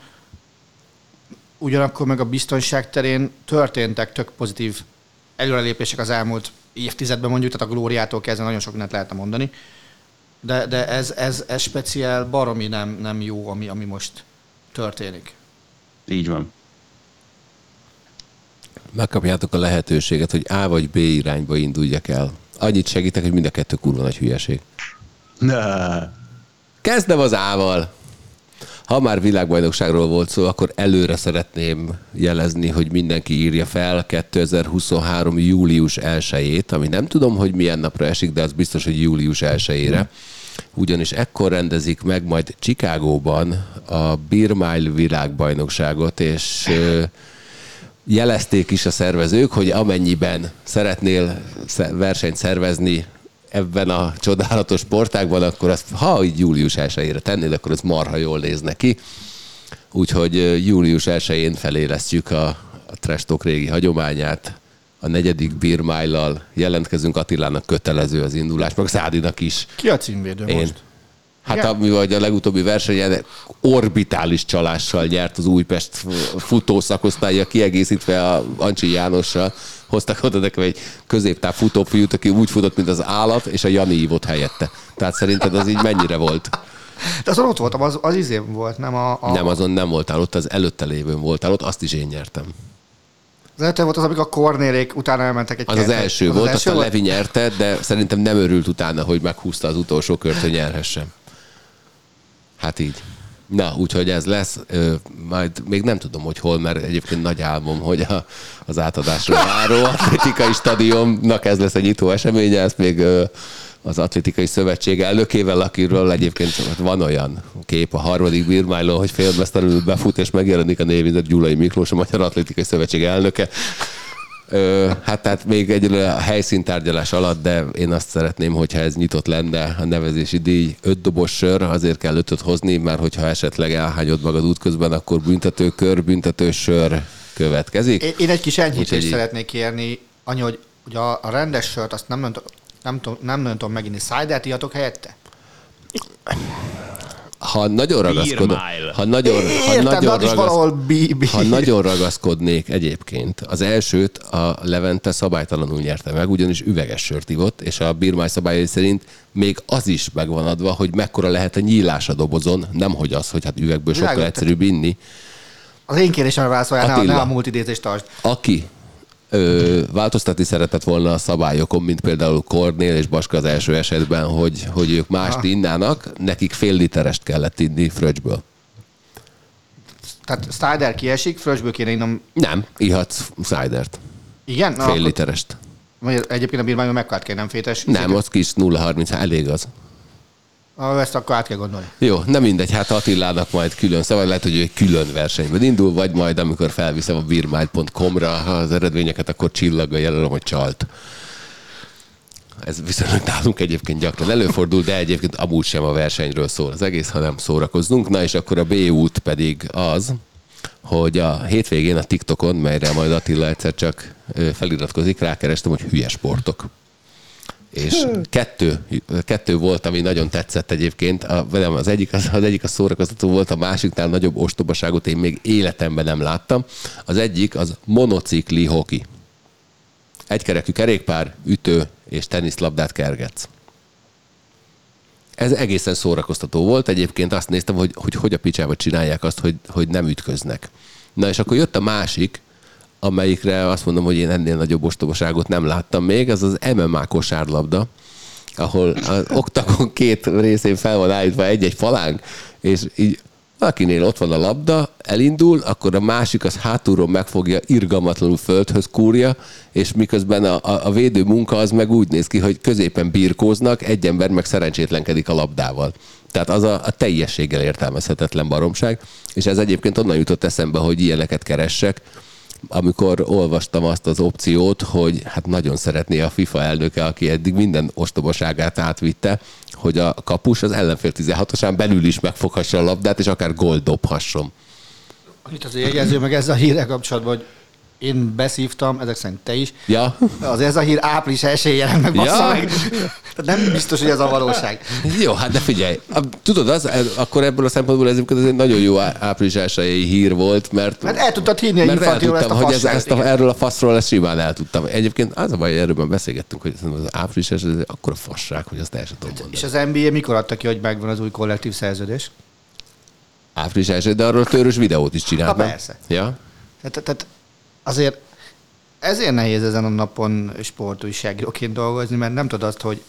ugyanakkor meg a biztonság terén történtek tök pozitív előrelépések az elmúlt évtizedben mondjuk, tehát a Glóriától kezdve nagyon sok mindent lehetne mondani. De, de ez, ez, ez speciál baromi nem, nem jó, ami, ami most történik. Így van. Megkapjátok a lehetőséget, hogy A vagy B irányba induljak el. Annyit segítek, hogy mind a kettő kurva nagy hülyeség. Na. Kezdem az A-val. Ha már világbajnokságról volt szó, akkor előre szeretném jelezni, hogy mindenki írja fel 2023. július 1-ét, ami nem tudom, hogy milyen napra esik, de az biztos, hogy július 1-ére. Ugyanis ekkor rendezik meg majd Chicagóban a Beer Mile világbajnokságot, és jelezték is a szervezők, hogy amennyiben szeretnél sze- versenyt szervezni ebben a csodálatos sportágban, akkor azt, ha így július 1-ére tennéd, akkor az marha jól néz neki. Úgyhogy július 1-én felélesztjük a, a Trash Talk régi hagyományát. A negyedik Beer Mile-lal jelentkezünk Attilának kötelező az indulás, meg Szádinak is. Ki a címvédő Én. most? Hát Igen. ami vagy a legutóbbi versenyen orbitális csalással nyert az Újpest futószakosztálya, kiegészítve a Ancsi Jánossal. Hoztak oda nekem egy középtáv futófiút, aki úgy futott, mint az állat, és a Jani ívott helyette. Tehát szerinted az így mennyire volt? De azon ott voltam, az, az izém volt, nem a... a Nem, azon nem voltál ott, az előtte lévőn voltál ott, azt is én nyertem. Az előtte volt az, amikor a Kornélék utána elmentek egy Az az kertre. első volt, azt a Levi nyerte, de szerintem nem örült utána, hogy meghúzta az utolsó kört, hogy nyerhessen. Hát így. Na, úgyhogy ez lesz. Majd még nem tudom, hogy hol, mert egyébként nagy álmom, hogy a, az átadásra váró atletikai stadionnak ez lesz egy nyitó eseménye, ezt még az Atlétikai Szövetség elnökével, akiről egyébként van olyan kép a harmadik bírmáló, hogy félmesztelenül befut, és megjelenik a névizet Gyulai Miklós, a Magyar Atlétikai Szövetség elnöke. Ö, hát tehát még egy a helyszíntárgyalás alatt, de én azt szeretném, hogyha ez nyitott lenne a nevezési díj. Öt dobos sör, azért kell ötöt hozni, mert hogyha esetleg elhányod magad útközben, akkor büntetőkör, büntető sör következik. Én, én egy kis enyhítést így- szeretnék kérni, annyi, hogy, hogy a, a rendes sört azt nem, nem, nem, nem nagyon tudom meginni. Szájdát ijatok helyette? Ha nagyon ragaszkodom, ha nagyon, ha Értem, nagyon ragasz, ha nagyon ragaszkodnék egyébként, az elsőt a Levente szabálytalanul nyerte meg, ugyanis üveges sört ivott, és a bírmány szabályai szerint még az is megvan adva, hogy mekkora lehet a nyílás a dobozon, nem hogy az, hogy hát üvegből sokkal egyszerűbb inni. Az én kérdésemre válaszoljál, ne, a- ne a múlt idézést tartsd. Aki ö, változtatni szeretett volna a szabályokon, mint például Kornél és Baska az első esetben, hogy, hogy ők mást innának, nekik fél literest kellett inni fröccsből. Tehát Stider kiesik, fröccsből kéne innom. Nem, ihatsz cidert. Igen? Na, Fél akkor- literest. vagy Egyébként a bírmányban megkárt kell, nem fétes. Nem, az kis 0,30, elég az. Ah, Ezt akkor át kell gondolni. Jó, nem mindegy, hát Attilának majd külön szava, lehet, hogy ő egy külön versenyben indul, vagy majd amikor felviszem a beermile.com-ra az eredményeket, akkor csillaggal jelölöm, hogy csalt. Ez viszonylag nálunk egyébként gyakran előfordul, de egyébként amúgy sem a versenyről szól az egész, hanem szórakoznunk. Na és akkor a B út pedig az, hogy a hétvégén a TikTokon, melyre majd Attila egyszer csak feliratkozik, rákerestem, hogy hülye sportok. És kettő, kettő volt, ami nagyon tetszett egyébként. A, nem, az, egyik, az, az egyik a szórakoztató volt, a másiknál nagyobb ostobaságot én még életemben nem láttam. Az egyik az monocikli hoki. Egykerekű kerékpár, ütő és teniszlabdát kergetsz. Ez egészen szórakoztató volt. Egyébként azt néztem, hogy hogy, hogy a picsába csinálják azt, hogy, hogy nem ütköznek. Na és akkor jött a másik, amelyikre azt mondom, hogy én ennél nagyobb ostobaságot nem láttam még, az az MMA kosárlabda, ahol az oktagon két részén fel van állítva egy-egy falánk, és így valakinél ott van a labda, elindul, akkor a másik az hátulról megfogja, irgalmatlanul földhöz kúrja, és miközben a, a, a védő munka az meg úgy néz ki, hogy középen birkóznak, egy ember meg szerencsétlenkedik a labdával. Tehát az a, a teljességgel értelmezhetetlen baromság, és ez egyébként onnan jutott eszembe, hogy ilyeneket keressek, amikor olvastam azt az opciót, hogy hát nagyon szeretné a FIFA elnöke, aki eddig minden ostobaságát átvitte, hogy a kapus az ellenfél 16-osán belül is megfoghassa a labdát, és akár gól dobhasson. Itt azért jegyező meg ezzel a hírrel kapcsolatban, hogy én beszívtam, ezek szerint te is. Ja. Az ez a hír április elsőjén jelent meg, Ja. meg. Tehát nem biztos, hogy ez a valóság. Jó, hát de figyelj, tudod, az, akkor ebből a szempontból ez, ez egy nagyon jó április elsőjei hír volt, mert Mert el tudtad hinni, hogy mert el Infantino ezt a tudtam, hogy ez, ezt a, erről a faszról ezt simán el tudtam. Egyébként az a baj, erről beszélgettünk, hogy az április első, ez akkor a fasság, hogy azt el sem tudom mondani. És az NBA mikor adta ki, hogy megvan az új kollektív szerződés? Április első, de arról törős videót is csinált, Ha, persze. Ja? Tehát, tehát azért ezért nehéz ezen a napon sportújságíróként dolgozni, mert nem tudod azt, hogy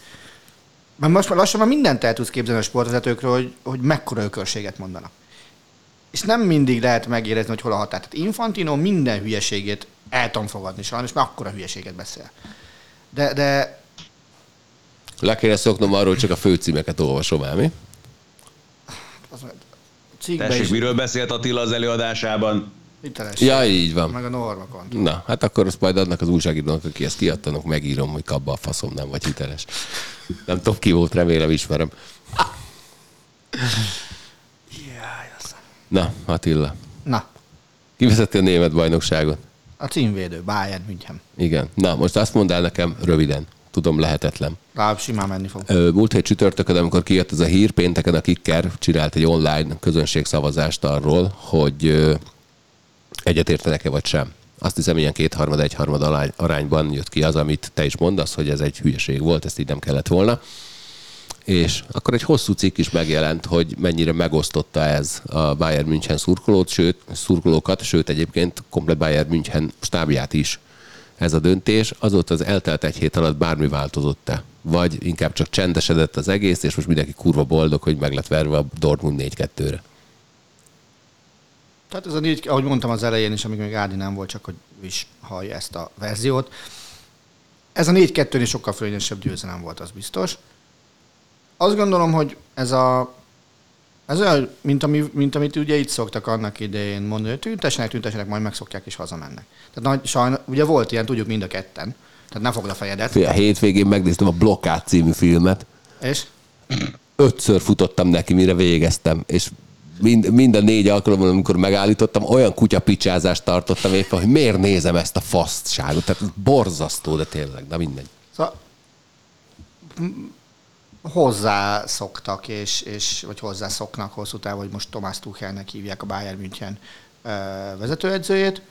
mert most már lassan már mindent el tudsz képzelni a sportvezetőkről, hogy, hogy mekkora ökörséget mondanak. És nem mindig lehet megérezni, hogy hol a határ. Tehát Infantino minden hülyeségét el tudom fogadni, sajnos, mert akkora hülyeséget beszél. De, de Le kéne szoknom arról, hogy csak a főcímeket olvasom el, mi? az, cikkben Tessék, is miről beszélt Attila az előadásában? Hiteles. Ja, így van. Meg a Norma kont. Na, hát akkor azt majd adnak az újságírónak, aki ezt kiadtanak, megírom, hogy kabba a faszom nem vagy hiteles. Nem tudom, ki volt, remélem ismerem. Na, Attila. Na, Kivezeti a német bajnokságot. a címvédő, Bayern München. Igen. Na, most azt mondd el nekem röviden. Tudom, lehetetlen. Rá simán menni fog. Múlt hét csütörtökön, amikor kijött ez a hír, pénteken a Kicker csinált egy online közönségszavazást arról, hogy egyetértenek-e vagy sem. Azt hiszem, ilyen kétharmad, egyharmad arány- arányban jött ki az, amit te is mondasz, hogy ez egy hülyeség volt, ezt így nem kellett volna. És akkor egy hosszú cikk is megjelent, hogy mennyire megosztotta ez a Bayern München szurkolót, sőt, szurkolókat, sőt egyébként komplet Bayern München stábját is ez a döntés. Azóta az eltelt egy hét alatt bármi változott-e? Vagy inkább csak csendesedett az egész, és most mindenki kurva boldog, hogy meg lett verve a Dortmund 4-2-re. Tehát ez a négy, ahogy mondtam az elején is, amíg még Ádi nem volt, csak hogy ő is hallja ezt a verziót. Ez a 4 2 sokkal fölényesebb győzelem volt, az biztos. Azt gondolom, hogy ez a ez olyan, mint, ami, mint amit ugye itt szoktak annak idején mondani, hogy tüntesenek, tüntesenek, majd megszokják és hazamennek. Tehát nagy, sajnos, ugye volt ilyen, tudjuk mind a ketten, tehát ne fogd a fejedet. A hétvégén megnéztem a Blokkát című filmet, És? ötször futottam neki, mire végeztem, és mind, mind a négy alkalommal, amikor megállítottam, olyan kutyapicsázást tartottam éppen, hogy miért nézem ezt a fasztságot. Tehát borzasztó, de tényleg, de mindegy. Szóval m- hozzászoktak, és, és, vagy hozzászoknak hosszú távon, hogy most Tomás Tuchelnek hívják a Bayern München vezetőedzőjét.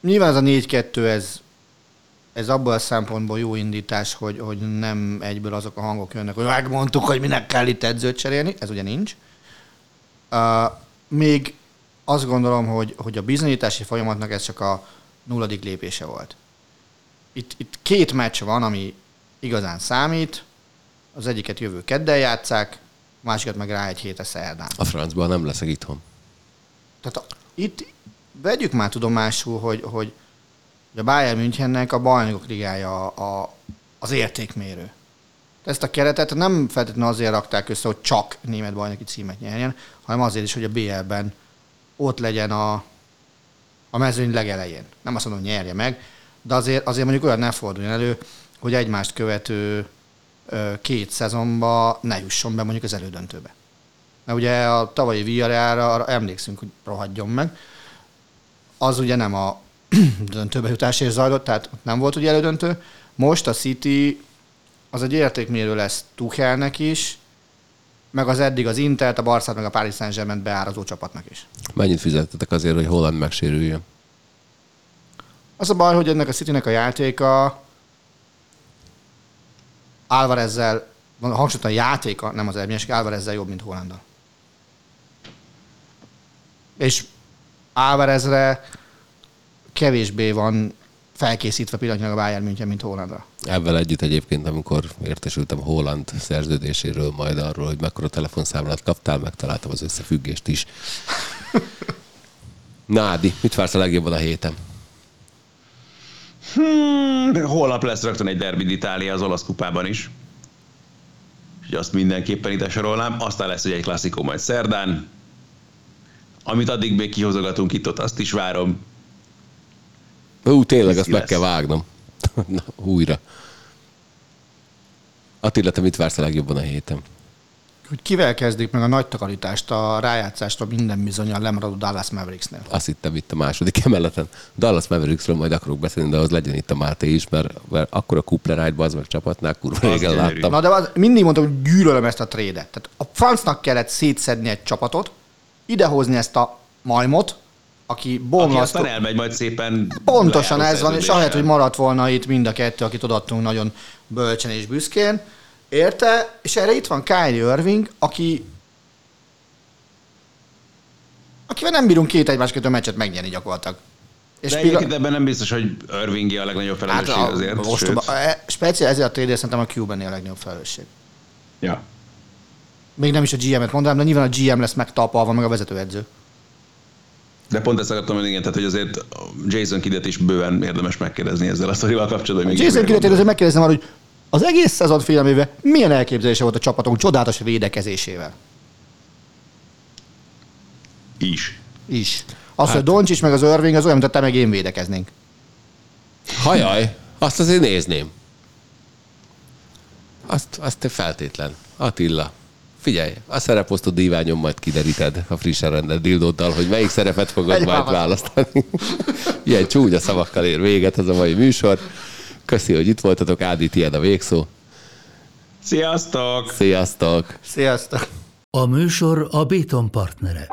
Nyilván ez a 4-2, ez, ez abból a szempontból jó indítás, hogy, hogy nem egyből azok a hangok jönnek, hogy megmondtuk, hogy minek kell itt edzőt cserélni, ez ugye nincs. Uh, még azt gondolom, hogy, hogy a bizonyítási folyamatnak ez csak a nulladik lépése volt itt, itt két meccs van, ami igazán számít. Az egyiket jövő keddel játszák, a másikat meg rá egy hétre szerdán. A francban nem leszek itthon. Tehát a, itt vegyük már tudomásul, hogy, hogy a Bayern Münchennek a bajnokok ligája a, a, az értékmérő. Ezt a keretet nem feltétlenül azért rakták össze, hogy csak német bajnoki címet nyerjen, hanem azért is, hogy a BL-ben ott legyen a, a mezőny legelején. Nem azt mondom, hogy nyerje meg, de azért, azért mondjuk olyan ne forduljon elő, hogy egymást követő két szezonba ne jusson be mondjuk az elődöntőbe. Mert ugye a tavalyi Villarrealra arra emlékszünk, hogy rohadjon meg. Az ugye nem a döntőbe jutásért zajlott, tehát nem volt ugye elődöntő. Most a City az egy értékmérő lesz Tuchelnek is, meg az eddig az Intert, a Barszát, meg a Paris Saint-Germain beárazó csapatnak is. Mennyit fizettetek azért, hogy Holland megsérüljön? Az a baj, hogy ennek a Citynek a játéka Álvarezzel, hangsúlyozom a játéka, nem az eredményes, Álvarezzel jobb, mint Hollandal. És Álvarezre kevésbé van felkészítve pillanatnyilag a Bayern München, mint Hollandra. Ezzel együtt egyébként, amikor értesültem Holland szerződéséről, majd arról, hogy mekkora telefonszámlát kaptál, megtaláltam az összefüggést is. Nádi, mit vársz a legjobban a héten? Hmm, holnap lesz rögtön egy derbi d'Italia az olasz kupában is. Úgyhogy azt mindenképpen ide sorolnám. Aztán lesz ugye egy klasszikó majd szerdán. Amit addig még kihozogatunk itt, ott azt is várom. Ú, tényleg, azt meg kell vágnom. Na, újra. Attila, te mit vársz a legjobban a héten? Hogy kivel kezdik meg a nagy takarítást, a rájátszást a minden bizonyal lemaradó Dallas Mavericksnél. Azt hittem itt a második emeleten. Dallas Mavericksről majd akarok beszélni, de az legyen itt a Máté is, mert, mert akkor a Kuplerájtba az meg csapatnál kurva régen láttam. Na de az, mindig mondtam, hogy gyűlölöm ezt a trédet. Tehát a francnak kellett szétszedni egy csapatot, idehozni ezt a majmot, aki Aki bomlasztó. aztán elmegy majd szépen Pontosan ez van, és ahelyett, hogy maradt volna itt mind a kettő, akit odaadtunk nagyon bölcsen és büszkén, érte? És erre itt van Kyrie Irving, aki akivel nem bírunk két egymás kötő meccset megnyerni gyakorlatilag. És De egyébként ebben nem biztos, hogy Irvingi a legnagyobb hát felelősség a, azért. sőt. e, speciál ezért a trade szerintem a Cuban-nél a legnagyobb felelősség. Ja. Még nem is a GM-et mondanám, de nyilván a GM lesz megtalpalva, meg a vezetőedző. De pont ezt akartam mondani, igen, tehát hogy azért Jason Kidet is bőven érdemes megkérdezni ezzel a sztorival kapcsolatban. hogy mégis Jason Kidet megkérdezem arra, hogy az egész szezon félelmével milyen elképzelése volt a csapatunk csodálatos védekezésével? Is. Is. Az, hát. hogy Doncsics meg az Irving, az olyan, mint a te meg én védekeznénk. Hajaj, azt azért nézném. Azt, azt feltétlen. Attila, figyelj, a szereposztó díványon majd kideríted a frissen rendelt dildóddal, hogy melyik szerepet fogod Egy majd válasz. választani. Ilyen csúnya szavakkal ér véget ez a mai műsor. Köszi, hogy itt voltatok. Ádi, tiéd a végszó. Sziasztok! Sziasztok! Sziasztok! A műsor a Béton partnere.